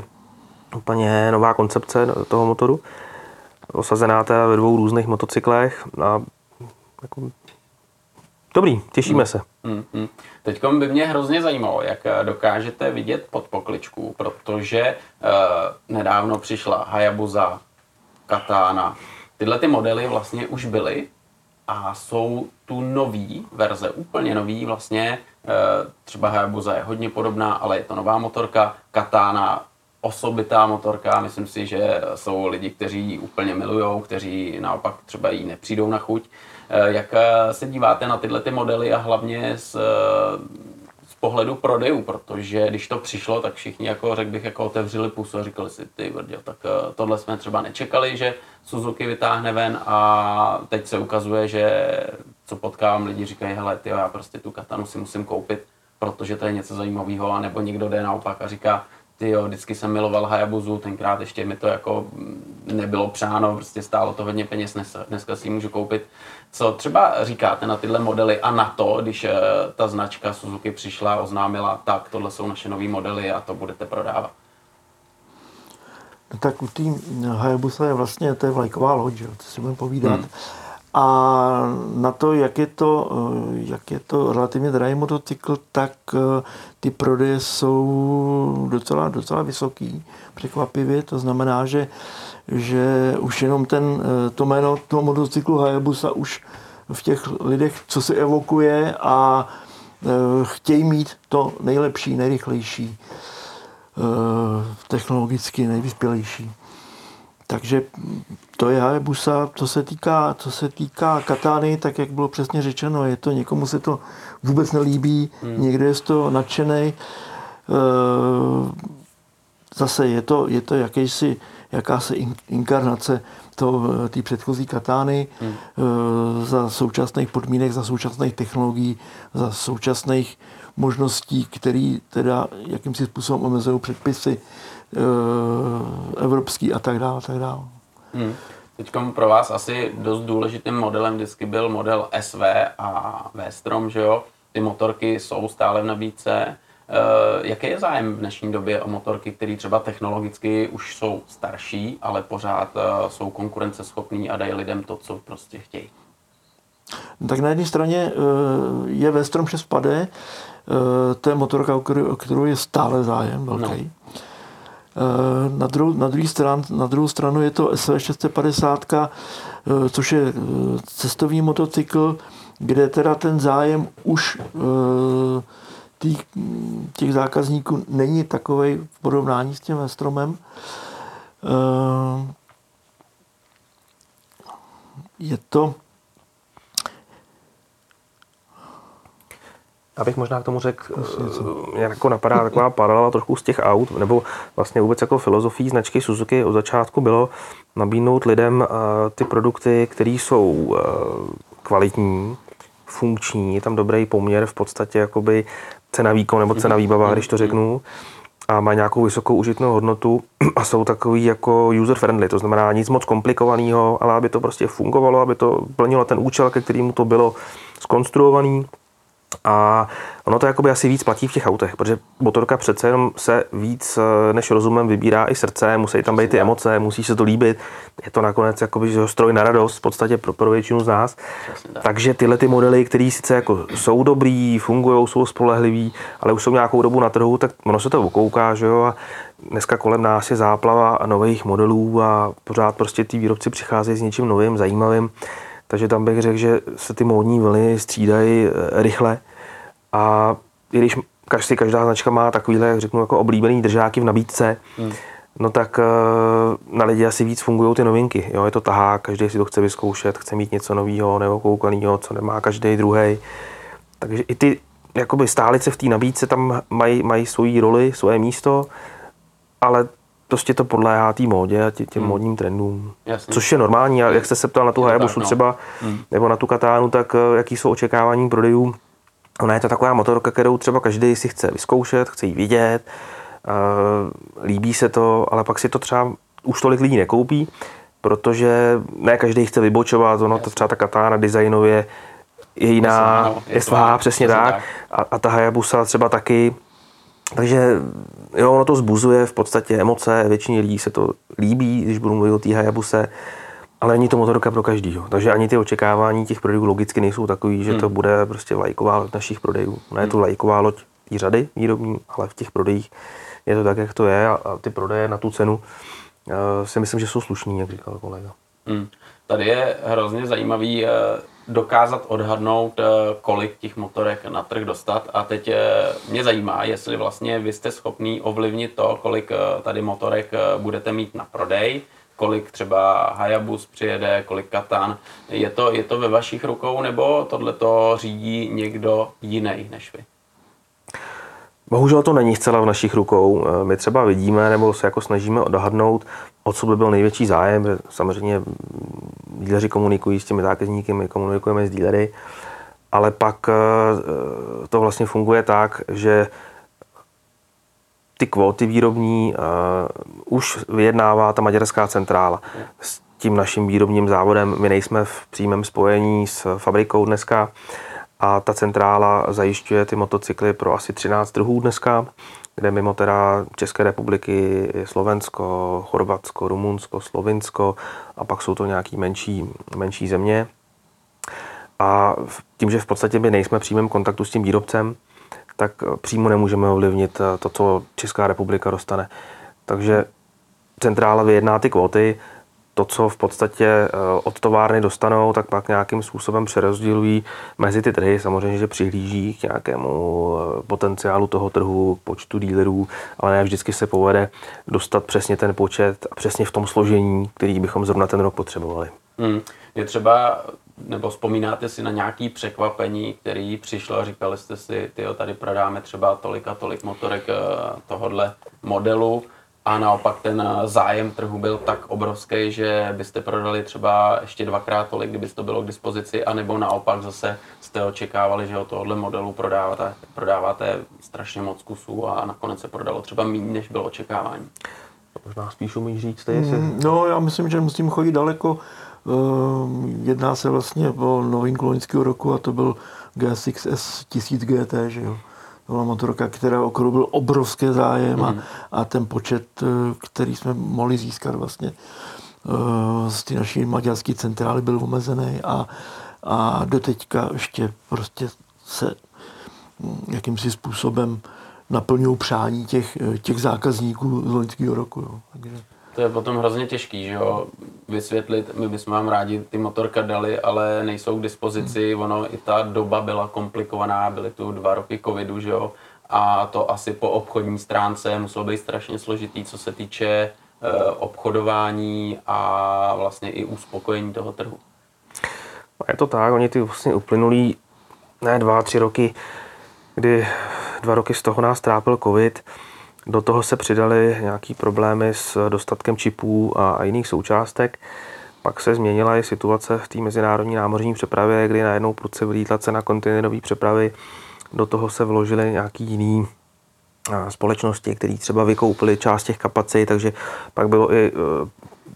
úplně nová koncepce toho motoru, osazená teda ve dvou různých motocyklech a jako, dobrý, těšíme mm. se. Mm, mm. Teď by mě hrozně zajímalo, jak dokážete vidět pod pokličku, protože uh, nedávno přišla Hayabusa, Katana. Tyhle ty modely vlastně už byly a jsou tu nový verze, úplně nový vlastně, eh, třeba Hayabusa je hodně podobná, ale je to nová motorka, Katana osobitá motorka, myslím si, že jsou lidi, kteří ji úplně milujou, kteří naopak třeba jí nepřijdou na chuť. Eh, jak se díváte na tyhle ty modely a hlavně z pohledu prodejů, protože když to přišlo, tak všichni jako řekl bych jako otevřeli pusu a říkali si ty brdě, tak eh, tohle jsme třeba nečekali, že Suzuki vytáhne ven a teď se ukazuje, že co potkávám, lidi říkají, hele, ty já prostě tu katanu si musím koupit, protože to je něco zajímavého, nebo někdo jde naopak a říká, ty jo, vždycky jsem miloval Hayabuzu, tenkrát ještě mi to jako nebylo přáno, prostě stálo to hodně peněz, dneska, dneska si ji můžu koupit. Co třeba říkáte na tyhle modely a na to, když eh, ta značka Suzuki přišla a oznámila, tak tohle jsou naše nové modely a to budete prodávat? No tak u té Hayabusa je vlastně, to je vlajková loď, že? to si budeme povídat. Hmm. A na to, jak je to, eh, jak je to relativně drahý motocykl, tak eh, ty prodeje jsou docela, docela vysoký, překvapivě. To znamená, že, že už jenom ten, eh, to jméno toho motocyklu Hayabusa už v těch lidech, co se evokuje a chtějí mít to nejlepší, nejrychlejší, technologicky nejvyspělejší. Takže to je Hayabusa, co se týká, co se týká katány, tak jak bylo přesně řečeno, je to, někomu se to vůbec nelíbí, hmm. někdo je z toho nadšený. Eh, zase je to, je to jakýsi, jakási inkarnace té předchozí katány hmm. Eh, za současných podmínek, za současných technologií, za současných možností, které teda jakýmsi způsobem omezují předpisy evropský a tak dále, tak dále. Hmm. Teď pro vás asi dost důležitým modelem vždycky byl model SV a V-Strom, že jo? Ty motorky jsou stále v nabídce. E, jaký je zájem v dnešní době o motorky, které třeba technologicky už jsou starší, ale pořád e, jsou konkurenceschopní a dají lidem to, co prostě chtějí? Tak na jedné straně je V-Strom 6 pade, to je motorka, o kterou je stále zájem velký. No. Eh, na druhou, na, druhý stran, na druhou stranu je to SV 650, eh, což je eh, cestovní motocykl, kde teda ten zájem už těch, těch zákazníků není takový v porovnání s tím Stromem. Je to Abych možná k tomu řekl, mě jako napadá taková paralela trochu z těch aut, nebo vlastně vůbec jako filozofií značky Suzuki od začátku bylo nabídnout lidem eh, ty produkty, které jsou eh, kvalitní, funkční, je tam dobrý poměr v podstatě jakoby cena výkon nebo cena výbava, když to řeknu, a má nějakou vysokou užitnou hodnotu a jsou takový jako user friendly, to znamená nic moc komplikovaného, ale aby to prostě fungovalo, aby to plnilo ten účel, ke kterému to bylo skonstruovaný a ono to jakoby asi víc platí v těch autech, protože motorka přece jenom se víc eh, než rozumem vybírá i srdce, musí tam být ty emoce, musí se to líbit. Je to nakonec jakoby, že stroj na radost v podstatě pro, pro většinu z nás. Takže tyhle ty modely, které sice jako jsou dobrý, fungují, jsou spolehlivý, ale už jsou nějakou dobu na trhu, tak ono se to okouká, že jo, a dneska kolem nás je záplava nových modelů a pořád prostě ty výrobci přicházejí s něčím novým, zajímavým. Takže tam bych řekl, že se ty módní vlny střídají eh, rychle a i když každý, každá značka má takovýhle, jak řeknu, jako oblíbený držáky v nabídce, hmm. no tak eh, na lidi asi víc fungují ty novinky. Jo? Je to tahá, každý si to chce vyzkoušet, chce mít něco nového, nebo koukaného, co nemá každý druhý. Takže i ty jakoby stálice v té nabídce tam mají, mají svoji roli, svoje místo, ale prostě to podléhá té módě a tě, těm hmm. módním trendům. Jasně. Což je normální. A jak jste se ptal na tu Hayabusu no. třeba, hmm. nebo na tu Katánu, tak eh, jaký jsou očekávání prodejů? Ona je to taková motorka, kterou třeba každý si chce vyzkoušet, chce ji vidět, uh, líbí se to, ale pak si to třeba už tolik lidí nekoupí, protože ne každý chce vybočovat, ono to třeba ta Katána designově je jiná, je svá, přesně tak. A, a ta Hayabusa třeba taky, takže jo, ono to zbuzuje v podstatě emoce, většině lidí se to líbí, když budu mluvit o té Hayabuse, ale není to motorka pro každýho. Takže ani ty očekávání těch prodejů logicky nejsou takový, že hmm. to bude prostě vlajková loď našich prodejů. Ne je to vlajková loď té řady výrobní, ale v těch prodejích je to tak, jak to je a, a ty prodeje na tu cenu uh, si myslím, že jsou slušní, jak říkal kolega. Hmm. Tady je hrozně zajímavý uh dokázat odhadnout, eh, kolik těch motorek na trh dostat. A teď eh, mě zajímá, jestli vlastně vy jste schopný ovlivnit to, kolik eh, tady motorek budete mít na prodej, kolik třeba Hayabus přijede, kolik Katan. Je to, je to ve vašich rukou nebo tohle to řídí někdo jiný než vy? Bohužel to není zcela v našich rukou. My třeba vidíme nebo se jako snažíme odhadnout, o co by byl největší zájem. Samozřejmě díleři komunikují s těmi zákazníky, my komunikujeme s dílery, ale pak to vlastně funguje tak, že ty kvóty výrobní uh, už vyjednává ta maďarská centrála. S tím naším výrobním závodem my nejsme v přímém spojení s fabrikou dneska a ta centrála zajišťuje ty motocykly pro asi 13 trhů dneska, kde mimo teda České republiky je Slovensko, Chorvatsko, Rumunsko, Slovinsko a pak jsou to nějaký menší, menší země. A tím, že v podstatě my nejsme v přímém kontaktu s tím výrobcem, tak eh, přímo nemůžeme ovlivnit eh, to, co Česká republika dostane. Takže centrála vyjedná ty kvóty, to, co v podstatě eh, od továrny dostanou, tak pak nějakým způsobem přerozdělují mezi ty trhy. Samozřejmě, že přihlíží k nějakému potenciálu toho trhu, počtu dílerů, ale ne vždycky se povede dostat přesně ten počet a přesně v tom složení, který bychom zrovna ten rok potřebovali. Hmm. Je třeba nebo vzpomínáte si na nějaký překvapení, který přišlo a říkali jste si, ty tady prodáme třeba tolik a tolik motorek eh, tohohle modelu a naopak ten eh, zájem trhu byl tak obrovský, že byste prodali třeba ještě dvakrát tolik, kdyby to bylo k dispozici, anebo naopak zase jste očekávali, že o tohohle modelu prodáváte, prodáváte strašně moc kusů a nakonec se prodalo třeba méně, než bylo očekávání. Možná spíš umíš říct, jestli... Mm, no, já myslím, že musím chodit daleko Ehm, jedná se vlastně o novinku loňského roku a to byl GSX-S 1000 GT, že jo. Byla motorka, která okolo byl obrovský zájem a, mhm. a ten počet, eh, který jsme mohli získat vlastně eh, z té naší maďarské centrály byl omezený a, a doteďka ještě prostě se hm, jakýmsi způsobem naplňují přání těch, eh, těch zákazníků z loňského roku. Jo. Takže to je potom hrozně těžký, že jo, vysvětlit, my bychom vám rádi ty motorka dali, ale nejsou k dispozici, hmm. ono i ta doba byla komplikovaná, byly tu dva roky covidu, že jo, a to asi po obchodní stránce muselo být strašně složitý, co se týče e, obchodování a vlastně i uspokojení toho trhu. Je to tak, oni ty vlastně uplynulý, ne dva, tři roky, kdy dva roky z toho nás trápil covid, do toho se přidaly nějaký problémy s dostatkem čipů a, a jiných součástek. Pak se změnila i situace v té mezinárodní námořní přepravě, kdy najednou prudce vylítla cena kontejnerové přepravy. Do toho se vložily nějaký jiný společnosti, které třeba vykoupily část těch kapacit, takže pak bylo i e,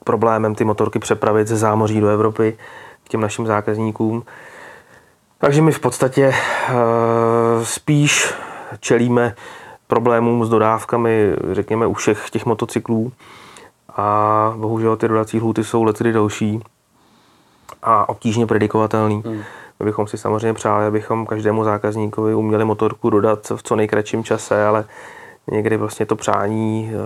problémem ty motorky přepravit ze zámoří do Evropy k těm našim zákazníkům. Takže my v podstatě e, spíš čelíme problémům s dodávkami, řekněme, u všech těch motocyklů. A bohužel ty dodací lhuty jsou lety delší a obtížně predikovatelný. Hmm. My bychom si samozřejmě přáli, abychom každému zákazníkovi uměli motorku dodat v co nejkratším čase, ale někdy vlastně to přání e,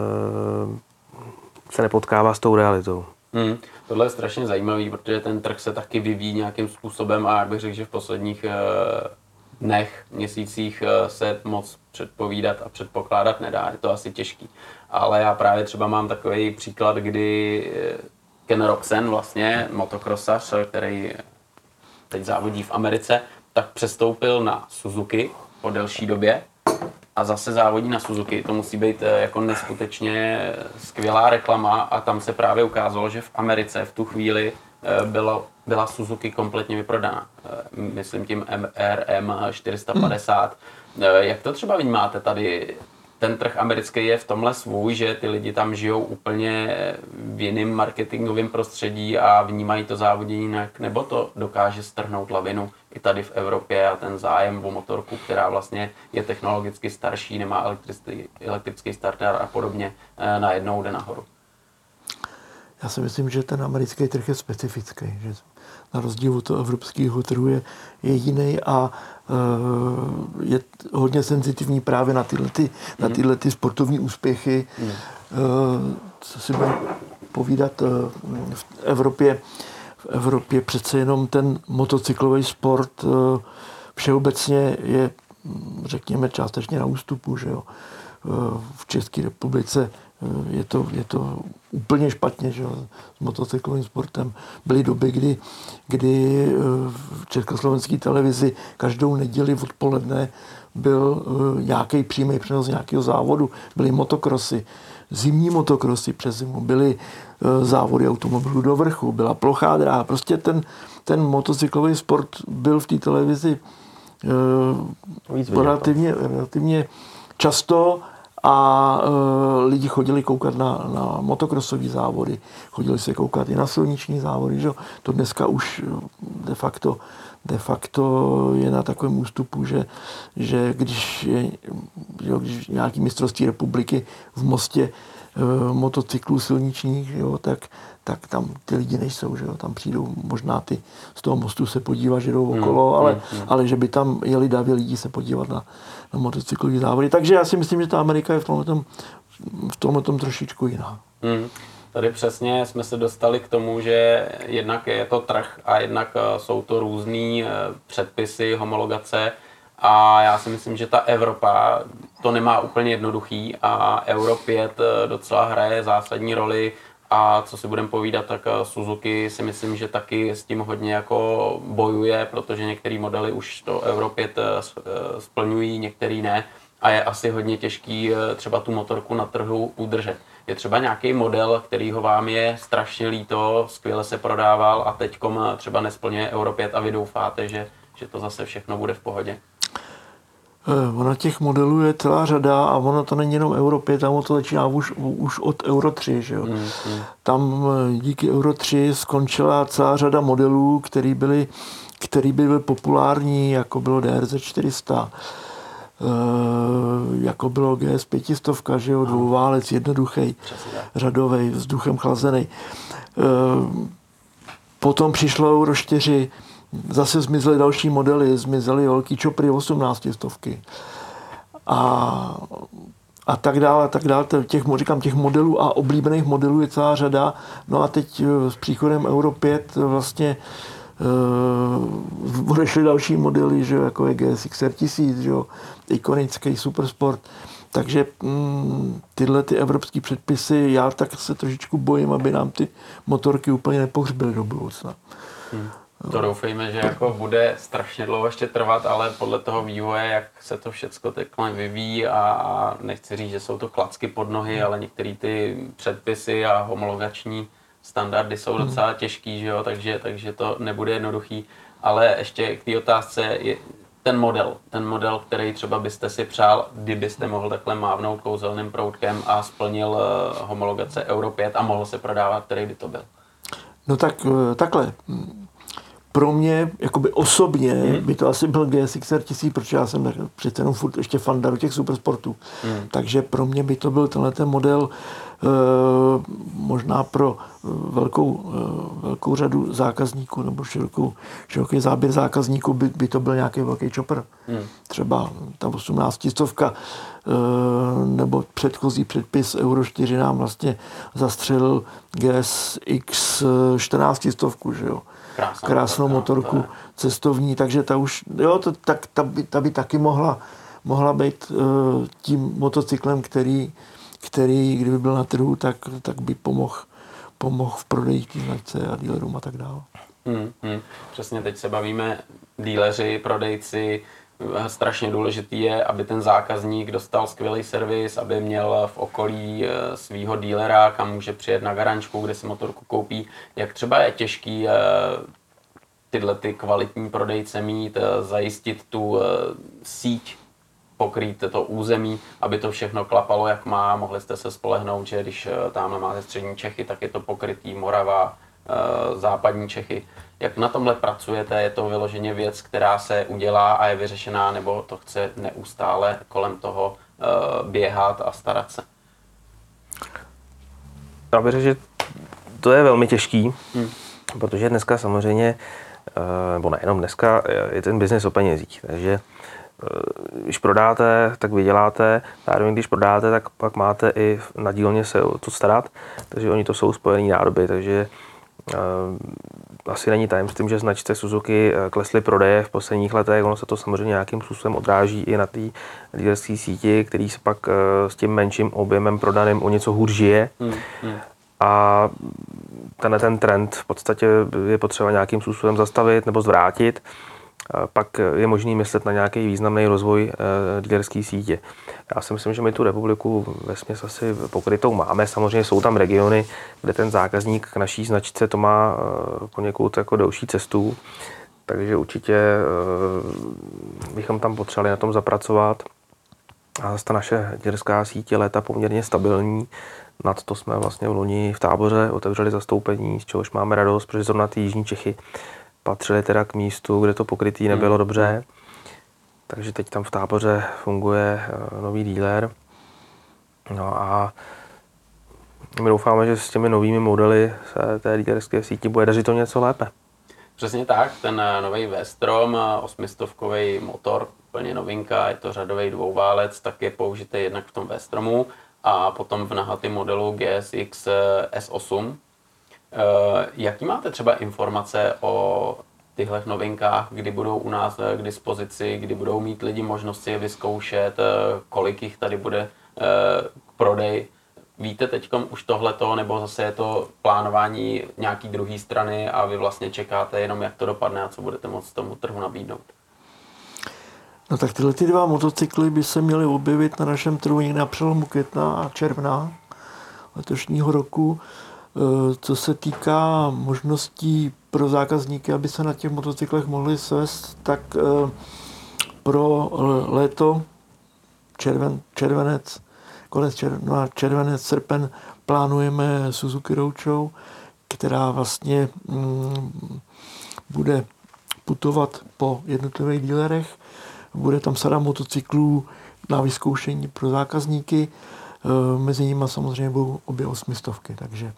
se nepotkává s tou realitou. Hmm. Tohle je strašně zajímavý, protože ten trh se taky vyvíjí nějakým způsobem a jak bych řekl, že v posledních e, dnech, měsících eh, se moc předpovídat a předpokládat nedá, je to asi těžký. Ale já právě třeba mám takový příklad, kdy eh, Ken Roxen, vlastně motokrosař, který teď závodí v Americe, tak přestoupil na Suzuki po delší době a zase závodí na Suzuki. To musí být eh, jako neskutečně skvělá reklama a tam se právě ukázalo, že v Americe v tu chvíli bylo byla Suzuki kompletně vyprodaná. Eh, myslím tím MRM 450. Eh, jak to třeba vnímáte tady? Ten trh americký je v tomhle svůj, že ty lidi tam žijou úplně v jiném marketingovém prostředí a vnímají to závodění jinak, nebo to dokáže strhnout lavinu i tady v Evropě a ten zájem o motorku, která vlastně je technologicky starší, nemá elektrický, elektrický starter a podobně, eh, najednou jde nahoru. Já si myslím, že ten americký trh je specifický, že na rozdíl od evropského trhu je, je jiný a uh, je hodně senzitivní právě na tyhle, ty, mm. na mhm. tyhle ty sportovní úspěchy. Mm. Uh, co si budeme povídat, uh, v Evropě v Evropě přece jenom ten motocyklový sport všeobecně je, řekněme, částečně na ústupu. Že jo? V České republice je to, je to úplně špatně že, s motocyklovým sportem. Byly doby, kdy, kdy eh, v československé televizi každou neděli odpoledne byl nějaký přímý přenos nějakého závodu. Byly motokrosy, zimní motokrosy přes zimu, byly závody automobilů do vrchu, byla plochá dráha. Prostě ten, ten motocyklový sport byl v té televizi relativně, relativně často a e, lidi chodili koukat na, na motokrosové závody, chodili se koukat i na silniční závody. Že? To dneska už de facto, de facto je na takovém ústupu, že, že když je že, když nějaký mistrovství republiky v Mostě e, motocyklů silničních, jo, tak, tak tam ty lidi nejsou, že jo? tam přijdou možná ty z toho mostu se podívat, že jdou hmm, okolo, ale, hmm, hmm. ale že by tam jeli davě lidí se podívat na, na motocyklové závody. Takže já si myslím, že ta Amerika je v tomhle, tom, v tomhle tom trošičku jiná. Hmm. Tady přesně jsme se dostali k tomu, že jednak je to trh a jednak eh, jsou to různé eh, předpisy, homologace a já si myslím, že ta Evropa to nemá úplně jednoduchý a Euro 5 eh, docela hraje zásadní roli a co si budeme povídat, tak Suzuki si myslím, že taky s tím hodně jako bojuje, protože některé modely už to Euro 5 splňují, některý ne. A je asi hodně těžký třeba tu motorku na trhu udržet. Je třeba nějaký model, který ho vám je strašně líto, skvěle se prodával a teď třeba nesplňuje Euro 5 a vy doufáte, že, že to zase všechno bude v pohodě? Eh, ono těch modelů je celá řada a ono to není jenom Euro 5, tam to začíná už, už od Euro 3. Že jo? Mm, mm. Tam eh, díky Euro 3 skončila celá řada modelů, které byly, který byly populární, jako bylo DRZ 400, Eh, jako bylo GS 500, že jo, dvouválec, jednoduchý, řadový, vzduchem chlazený. Potom přišlo Euro 4, zase zmizely další modely, zmizely velký čopry 18 stovky. A, a tak dále, a tak dále. Těch, říkám, těch modelů a oblíbených modelů je celá řada. No a teď eh, s příchodem Euro 5 vlastně uh, odešly další modely, že jako je GSXR 1000, že ikonický supersport. Takže mm, tyhle ty evropské předpisy, já tak se trošičku bojím, aby nám ty motorky úplně nepohřbily do budoucna. Hmm. To doufejme, že jako bude strašně dlouho ještě trvat, ale podle toho vývoje, jak se to všechno takhle vyvíjí a, a nechci říct, že jsou to klacky pod nohy, ale některé ty předpisy a homologační standardy jsou hmm. docela těžký, že jo? Takže, takže to nebude jednoduchý. Ale ještě k té otázce, je ten model, ten model, který třeba byste si přál, kdybyste mohl takhle mávnout kouzelným proutkem a splnil uh, homologace Euro 5 a mohl se prodávat, který by to byl? No tak uh, takhle. Pro mě, jakoby osobně, hmm. by to asi byl GSXR 1000, protože já jsem přece jenom furt ještě fanda do těch supersportů. Hmm. Takže pro mě by to byl tenhle ten model Eh, možná pro eh, velkou, eh, velkou řadu zákazníků nebo širokou, široký záběr zákazníků by, by to byl nějaký velký chopper. Hmm. Třeba ta 18 stovka nebo předchozí předpis Euro 4 nám vlastně zastřelil GSX 14 stovku, že jo. Krásná Krásnou motorku cestovní, takže ta už, jo, to, tak, ta, by, ta by taky mohla, mohla být uh, tím motocyklem, který který, kdyby byl na trhu, tak, tak by pomohl pomohl v prodeji té značce a dílerům a tak dále. Hmm, hmm. Přesně teď se bavíme díleři, prodejci, strašně důležitý je, aby ten zákazník dostal skvělý servis, aby měl v okolí eh, svého dílera, kam může přijet na garančku, kde si motorku koupí. Jak třeba je těžký eh, tyhle ty kvalitní prodejce mít, eh, zajistit tu síť pokrýt to území, aby to všechno klapalo, jak má. Mohli jste se spolehnout, že když tamhle máte střední Čechy, tak je to pokrytý Morava, západní Čechy. Jak na tomhle pracujete? Je to vyloženě věc, která se udělá a je vyřešená, nebo to chce neustále kolem toho eh, běhat a starat se? Já bych že to je velmi těžký, hmm. protože dneska samozřejmě, nebo nejenom dneska, je ten biznis o penězích. Takže Eh, když prodáte, tak vyděláte, zároveň když prodáte, tak pak máte i na dílně se o to starat, takže oni to jsou spojené nádoby, takže asi není tajemstvím, že značce Suzuki eh, klesly prodeje v posledních letech, ono se to samozřejmě nějakým způsobem odráží i na té dílerské síti, který se pak uh, s tím menším objemem prodaným o něco hůř žije. Hmm, hmm. A tenhle ten trend v podstatě je potřeba nějakým způsobem zastavit nebo zvrátit. Pak je možný myslet na nějaký významný rozvoj dealerské sítě. Já si myslím, že my tu republiku ve směs asi pokrytou máme. Samozřejmě jsou tam regiony, kde ten zákazník k naší značce to má poněkud jako delší cestu, takže určitě bychom tam potřebovali na tom zapracovat. A zase ta naše děrská síť je léta poměrně stabilní. Nad to jsme vlastně v loni v táboře otevřeli zastoupení, z čehož máme radost, protože zrovna ty Jižní Čechy patřily teda k místu, kde to pokrytý nebylo hmm. dobře. Takže teď tam v táboře funguje eh, nový dealer. No a my doufáme, že s těmi novými modely se té dealerské síti bude dařit to něco lépe. Přesně tak, ten eh, nový Vestrom, eh, osmistovkový motor, úplně novinka, je to řadový dvouválec, tak je použitý jednak v tom Vestromu a potom v Nahaty modelu GSX eh, S8. Jaký máte třeba informace o tyhle novinkách, kdy budou u nás k dispozici, kdy budou mít lidi možnost si je vyzkoušet, kolik jich tady bude k prodej? Víte teď už tohleto, nebo zase je to plánování nějaký druhé strany a vy vlastně čekáte jenom, jak to dopadne a co budete moct tomu trhu nabídnout? No tak tyhle ty dva motocykly by se měly objevit na našem trhu někde na přelomu května a června letošního roku. E, co se týká možností pro zákazníky, aby se na těch motocyklech mohli svést, tak e, pro léto červen, červenec konec června, červenec, srpen plánujeme Suzuki Roadshow, která vlastně mm, bude putovat po jednotlivých dílerech. Bude tam sada motocyklů na vyzkoušení pro zákazníky. E, mezi nimi samozřejmě budou obě osmistovky, takže,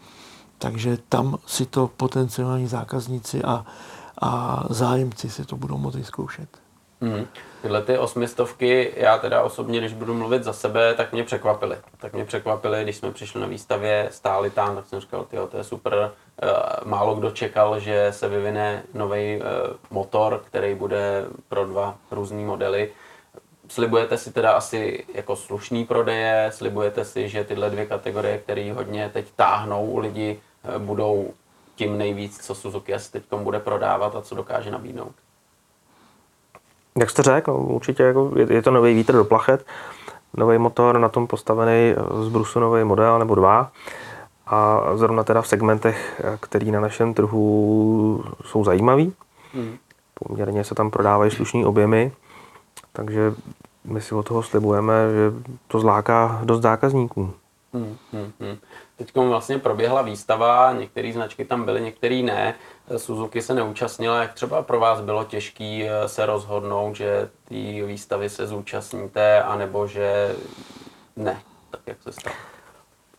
takže tam si to potenciální zákazníci a, a zájemci si to budou moci zkoušet. Hmm. Tyhle ty osmistovky, já teda osobně, když budu mluvit za sebe, tak mě překvapily. Tak mě překvapily, když jsme přišli na výstavě, stáli tam, tak jsem říkal, tyjo, to je super. Eh, málo kdo čekal, že se vyvine nový eh, motor, který bude pro dva různé modely. Slibujete si teda asi jako slušný prodeje, slibujete si, že tyhle dvě kategorie, které hodně teď táhnou u lidí, budou tím nejvíc, co Suzuki asi teď bude prodávat a co dokáže nabídnout. Jak jste řekl, no, určitě jako je, je to nový vítr do plachet, nový motor, na tom postavený z Brusu nový model nebo dva. A zrovna teda v segmentech, který na našem trhu jsou zajímavý. Hmm. Poměrně se tam prodávají slušný objemy, takže my si od toho slibujeme, že to zláká dost zákazníků. Hmm, hmm, hmm. Teď vlastně proběhla výstava, některé značky tam byly, některé ne. Suzuki se neúčastnila. Jak třeba pro vás bylo těžké eh, se rozhodnout, že ty výstavy se zúčastníte, anebo že ne? Tak jak se stalo?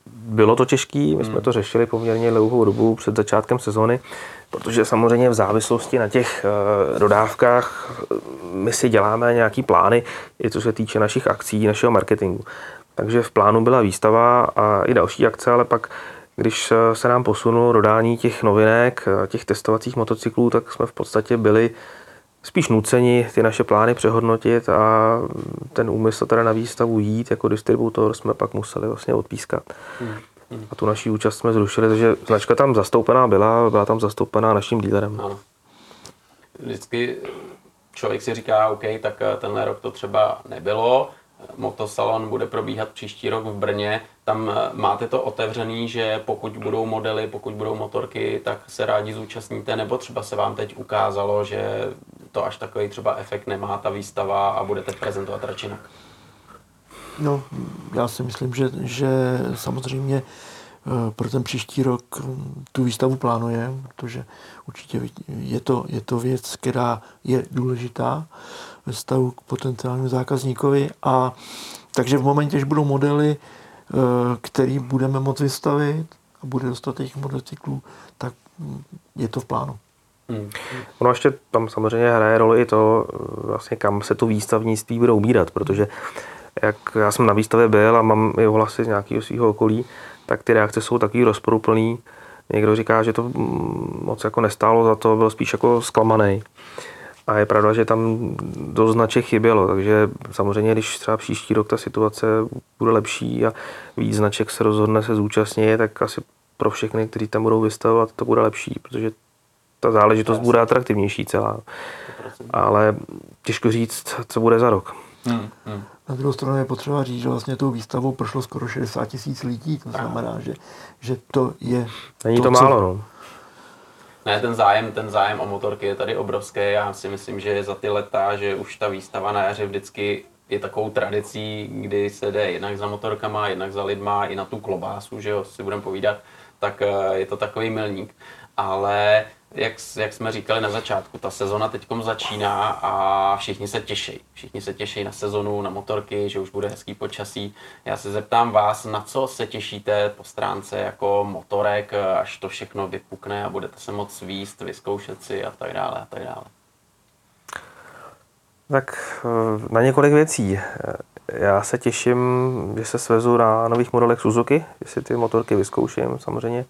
Bylo to těžké, my jsme hmm. to řešili poměrně dlouhou dobu před začátkem sezony, protože samozřejmě v závislosti na těch eh, dodávkách eh, my si děláme nějaký plány, i co se týče našich akcí, našeho marketingu. Takže v plánu byla výstava a i další akce, ale pak když se nám posunulo dodání těch novinek, těch testovacích motocyklů, tak jsme v podstatě byli spíš nuceni ty naše plány přehodnotit a ten úmysl teda na výstavu jít jako distributor jsme pak museli vlastně odpískat. Hmm. A tu naší účast jsme zrušili, takže značka tam zastoupená byla, byla tam zastoupená naším dílerem. Ano. Vždycky člověk si říká, OK, tak tenhle rok to třeba nebylo, motosalon bude probíhat příští rok v Brně. Tam eh, máte to otevřený, že pokud budou modely, pokud budou motorky, tak se rádi zúčastníte, nebo třeba se vám teď ukázalo, že to až takový třeba efekt nemá ta výstava a budete prezentovat radši jinak? No, já si myslím, že, že samozřejmě eh, pro ten příští rok hm, tu výstavu plánuje, protože určitě je to, je to věc, která je důležitá ve vztahu k potenciálnímu zákazníkovi a takže v momentě, že budou modely, eh, který budeme moci vystavit a bude dostatek motocyklů, tak je to v plánu. Hmm. Ono ještě tam samozřejmě hraje roli i to, eh, vlastně kam se to výstavnictví bude ubírat, protože jak já jsem na výstavě byl a mám i ohlasy z nějakého svého okolí, tak ty reakce jsou takový rozporuplný. Někdo říká, že to mm, moc jako nestálo za to, byl spíš jako zklamaný. A je pravda, že tam do značek chybělo, takže samozřejmě, když třeba příští rok ta situace bude lepší a víc značek se rozhodne se zúčastnit, tak asi pro všechny, kteří tam budou vystavovat, to bude lepší, protože ta záležitost bude atraktivnější celá. Ale těžko říct, co bude za rok. Hmm, hmm. Na druhou stranu je potřeba říct, že vlastně tou výstavou prošlo skoro 60 tisíc lidí. To znamená, že, že to je... Není to, to málo, co... no. Ne, ten zájem, ten zájem o motorky je tady obrovský. Já si myslím, že za ty leta, že už ta výstava na jaře vždycky je takovou tradicí, kdy se jde jednak za motorkama, jednak za lidma, i na tu klobásu, že jo, si budeme povídat, tak eh, je to takový milník. Ale jak, jak jsme říkali na začátku, ta sezona teď začíná a všichni se těší. Všichni se těší na sezonu, na motorky, že už bude hezký počasí. Já se zeptám vás, na co se těšíte po stránce jako motorek, až to všechno vypukne a budete se moc svíst, vyzkoušet si a tak dále a tak dále. Tak eh, na několik věcí. Já se těším, že se svezu na nových modelech Suzuki, že si ty motorky vyzkouším samozřejmě.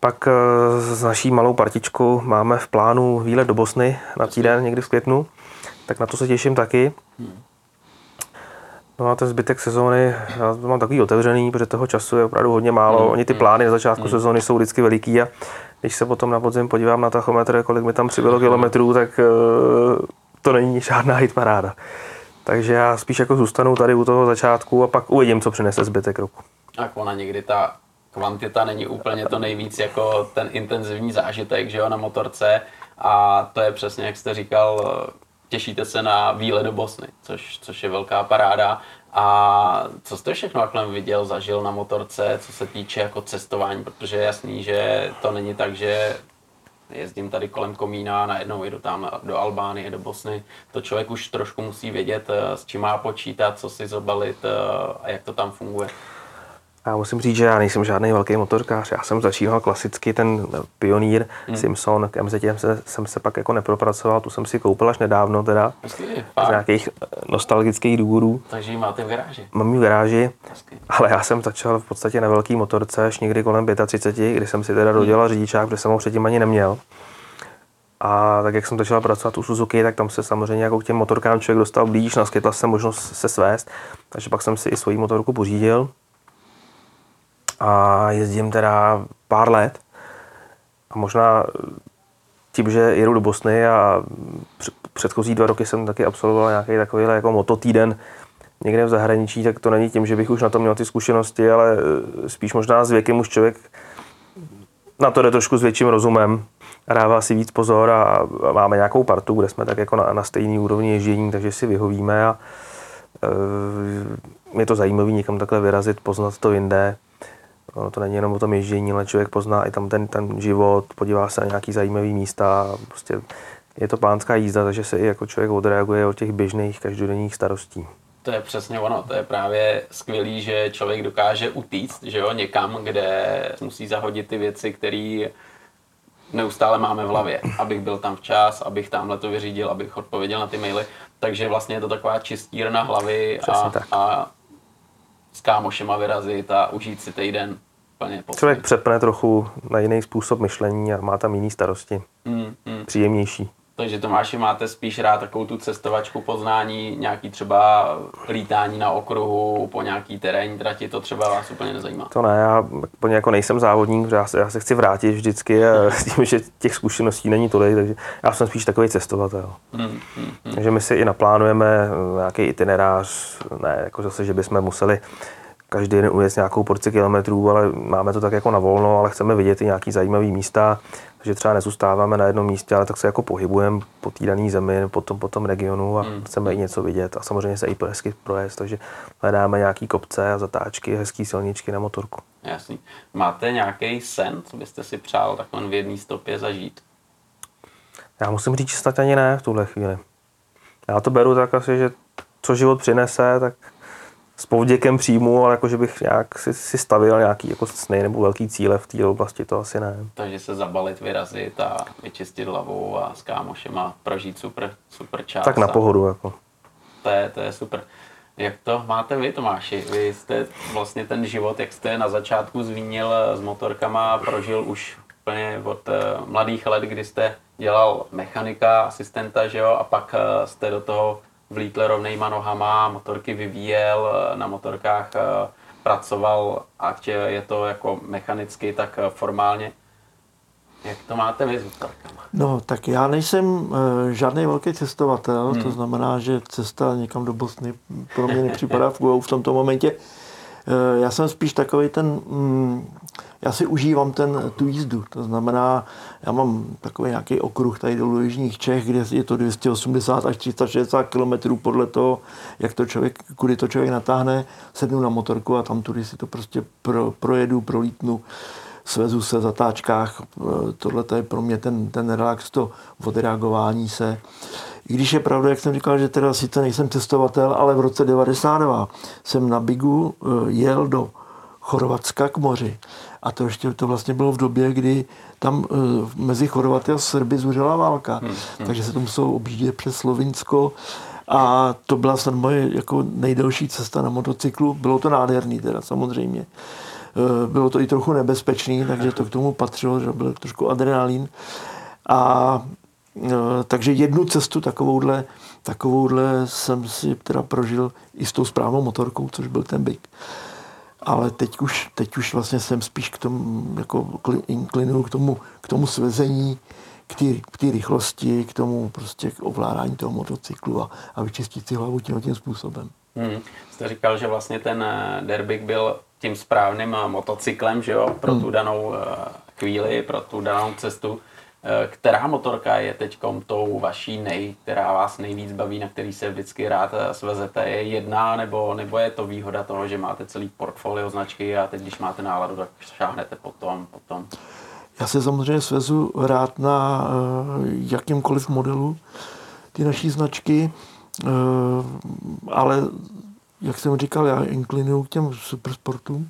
Pak eh, s naší malou partičkou máme v plánu výlet do Bosny na týden někdy v květnu, tak na to se těším taky. No a ten zbytek sezóny, já to mám takový otevřený, protože toho času je opravdu hodně málo. Mm. Oni ty plány na začátku mm. sezóny jsou vždycky veliký a když se potom na podzim podívám na tachometr, kolik mi tam přibylo kilometrů, tak uh, to není žádná hitparáda. Takže já spíš jako zůstanu tady u toho začátku a pak uvidím, co přinese zbytek roku. Tak ona někdy ta kvantita není úplně to nejvíc jako ten intenzivní zážitek, že jo, na motorce a to je přesně, jak jste říkal, těšíte se na výlet do Bosny, což, což je velká paráda. A co jste všechno takhle viděl, zažil na motorce, co se týče jako cestování, protože je jasný, že to není tak, že jezdím tady kolem Komína, najednou jedu tam do Albánie, do Bosny. To člověk už trošku musí vědět, s čím má počítat, co si zabalit a jak to tam funguje. Já musím říct, že já nejsem žádný velký motorkář. Já jsem začínal klasicky ten pionýr hmm. Simpson, k MZ jsem se, jsem se pak jako nepropracoval, tu jsem si koupil až nedávno teda. Hezky, z nějakých eh, nostalgických důvodů. Takže ji máte v garáži? Mám ji v garáži, Hezky. ale já jsem začal v podstatě na velký motorce až někdy kolem 35, kdy jsem si teda dodělal hmm. řidičák, protože jsem ho předtím ani neměl. A tak jak jsem začal pracovat u Suzuki, tak tam se samozřejmě jako k těm motorkám člověk dostal blíž, naskytla se možnost se svést, takže pak jsem si i svoji motorku pořídil a jezdím teda pár let a možná tím, že jedu do Bosny a předchozí dva roky jsem taky absolvoval nějaký takový jako mototýden někde v zahraničí, tak to není tím, že bych už na to měl ty zkušenosti, ale spíš možná s věkem už člověk na to jde trošku s větším rozumem dává si víc pozor a, máme nějakou partu, kde jsme tak jako na, na stejný úrovni ježdění, takže si vyhovíme a e, je to zajímavé někam takhle vyrazit, poznat to jinde. Ono to není jenom o tom ježdění, ale člověk pozná i tam ten, ten život, podívá se na nějaký zajímavý místa. Prostě je to pánská jízda, takže se i jako člověk odreaguje od těch běžných každodenních starostí. To je přesně ono, to je právě skvělý, že člověk dokáže utíct, že jo, někam, kde musí zahodit ty věci, které neustále máme v hlavě, abych byl tam včas, abych tamhle to vyřídil, abych odpověděl na ty maily. Takže vlastně je to taková čistírna hlavy a, a s kámošema vyrazit a užít si týden plně pocit. Člověk přepne trochu na jiný způsob myšlení a má tam jiný starosti. Mm, mm. Příjemnější. Takže Tomáši, máte spíš rád takovou tu cestovačku poznání, nějaký třeba lítání na okruhu po nějaký terénní trati, to třeba vás úplně nezajímá? To ne, já úplně jako nejsem závodník, já se, já se chci vrátit vždycky a s tím, že těch zkušeností není tolik, takže já jsem spíš takový cestovatel. Hmm, hmm, hmm. Takže my si i naplánujeme nějaký itinerář, ne jako zase, že bychom museli každý den ujet nějakou porci kilometrů, ale máme to tak jako na volno, ale chceme vidět i nějaký zajímavý místa, že třeba nezůstáváme na jednom místě, ale tak se jako pohybujeme po té dané zemi, po tom, po tom regionu a hmm. chceme i něco vidět a samozřejmě se i hezky projezd, takže hledáme nějaký kopce a zatáčky, hezký silničky na motorku. Jasný. Máte nějaký sen, co byste si přál takhle v jedné stopě zažít? Já musím říct, že snad ani ne v tuhle chvíli. Já to beru tak asi, že co život přinese, tak s povděkem přijmu, ale jako, že bych nějak si, si stavil nějaký jako sny nebo velký cíle v té oblasti, to asi ne. Takže se zabalit, vyrazit a vyčistit hlavu a s kámošema prožít super, super čas. Tak na pohodu. Jako. To je, to je super. Jak to máte vy, Tomáši? Vy jste vlastně ten život, jak jste na začátku zmínil s motorkama, prožil už úplně od uh, mladých let, kdy jste dělal mechanika, asistenta, že jo, a pak uh, jste do toho vlítl rovnejma nohama, motorky vyvíjel, na motorkách eh, pracoval, ať je to jako mechanicky, tak eh, formálně. Jak to máte vy s No, tak já nejsem uh, žádný velký cestovatel, hmm. to znamená, že cesta někam do Bosny pro mě nepřipadá v v tomto momentě. Já jsem spíš takový ten, um, já si užívám ten, tu jízdu, to znamená, já mám takový nějaký okruh tady do Jižních Čech, kde je to 280 až 360 km podle toho, jak to člověk, kudy to člověk natáhne, sednu na motorku a tam tudy si to prostě pro, projedu, prolítnu. Svezu se zatáčkách. Tohle je pro mě ten, ten relax, to odreagování se. I když je pravda, jak jsem říkal, že teda sice nejsem cestovatel, ale v roce 92 jsem na Bigu e, jel do Chorvatska k moři. A to ještě to vlastně bylo v době, kdy tam e, mezi Chorvaty a Srby zuřela válka. Hmm, hmm. Takže se to muselo objíždět přes Slovinsko. A to byla snad moje jako nejdelší cesta na motocyklu. Bylo to nádherný teda samozřejmě. Eh, bylo to i trochu nebezpečný, takže to k tomu patřilo, že byl trošku adrenalin. A eh, takže jednu cestu takovouhle, takovouhle jsem si teda prožil i s tou správnou motorkou, což byl ten Big. Ale teď už, teď už vlastně jsem spíš k tomu, jako inklinuju k tomu, k tomu svezení, k té rychlosti, k tomu prostě k ovládání toho motocyklu a, a vyčistit si hlavu tím, tím způsobem. Hmm. Jste říkal, že vlastně ten eh, Derbik byl tím správným eh, motocyklem, že jo, pro tu hmm. danou eh, chvíli, pro tu danou cestu. Která motorka je teď tou vaší nej, která vás nejvíc baví, na který se vždycky rád svezete? Je jedna, nebo, nebo je to výhoda toho, že máte celý portfolio značky a teď, když máte náladu, tak šáhnete potom, potom? Já se samozřejmě svezu rád na jakýmkoliv modelu ty naší značky. Eh, ale jak jsem říkal, já inklinuju k těm supersportům,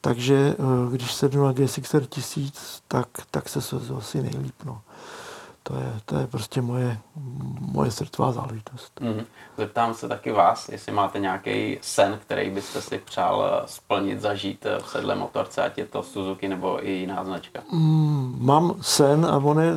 takže eh, když sednu na GSXR 1000, tak, tak se svezu asi nejlíp. No. To je, to je prostě moje, moje srdcová záležitost. Mm. Zeptám se taky vás, jestli máte nějaký sen, který byste si přál eh, splnit, zažít v sedle motorce, ať je to Suzuki nebo i jiná značka. Mm, mám sen a on je,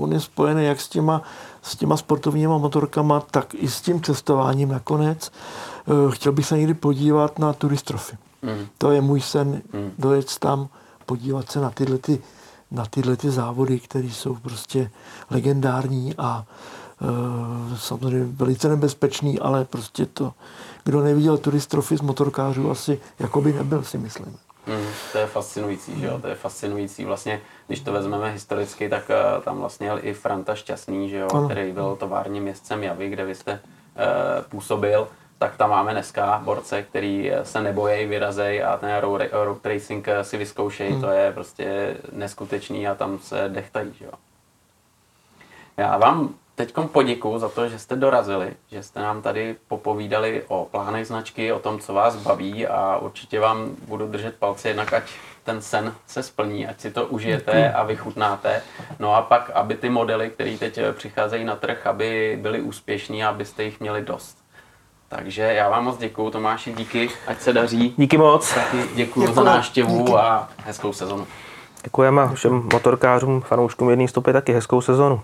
on je spojený jak s těma s těma sportovníma motorkama, tak i s tím cestováním nakonec. Eh, chtěl bych se někdy podívat na turistrofy. Mm. To je můj sen, mm. dojet tam, podívat se na tyhle, ty, na tyhle ty závody, které jsou prostě legendární a e, samozřejmě velice nebezpečný, ale prostě to, kdo neviděl turistrofy z motorkářů, asi jako by nebyl, si myslím. Mm, to je fascinující, že jo? To je fascinující. Vlastně, když to vezmeme historicky, tak uh, tam vlastně jel i Franta Šťastný, že jo? Ano. který byl továrním městcem Javy, kde vy jste uh, působil. Tak tam máme dneska borce, který se nebojí, vyrazej a ten road, road racing si vyzkoušej. Hmm. To je prostě neskutečný a tam se dechtají. Že jo? Já vám teď poděkuji za to, že jste dorazili, že jste nám tady popovídali o plánech značky, o tom, co vás baví a určitě vám budu držet palce, jednak ať ten sen se splní, ať si to užijete a vychutnáte. No a pak, aby ty modely, které teď přicházejí na trh, aby byly úspěšní a abyste jich měli dost. Takže já vám moc děkuju, Tomáši, díky, ať se daří. Díky moc. Taky děkuju za návštěvu a hezkou sezonu. Děkujeme všem motorkářům, fanouškům jedné stopy taky hezkou sezonu.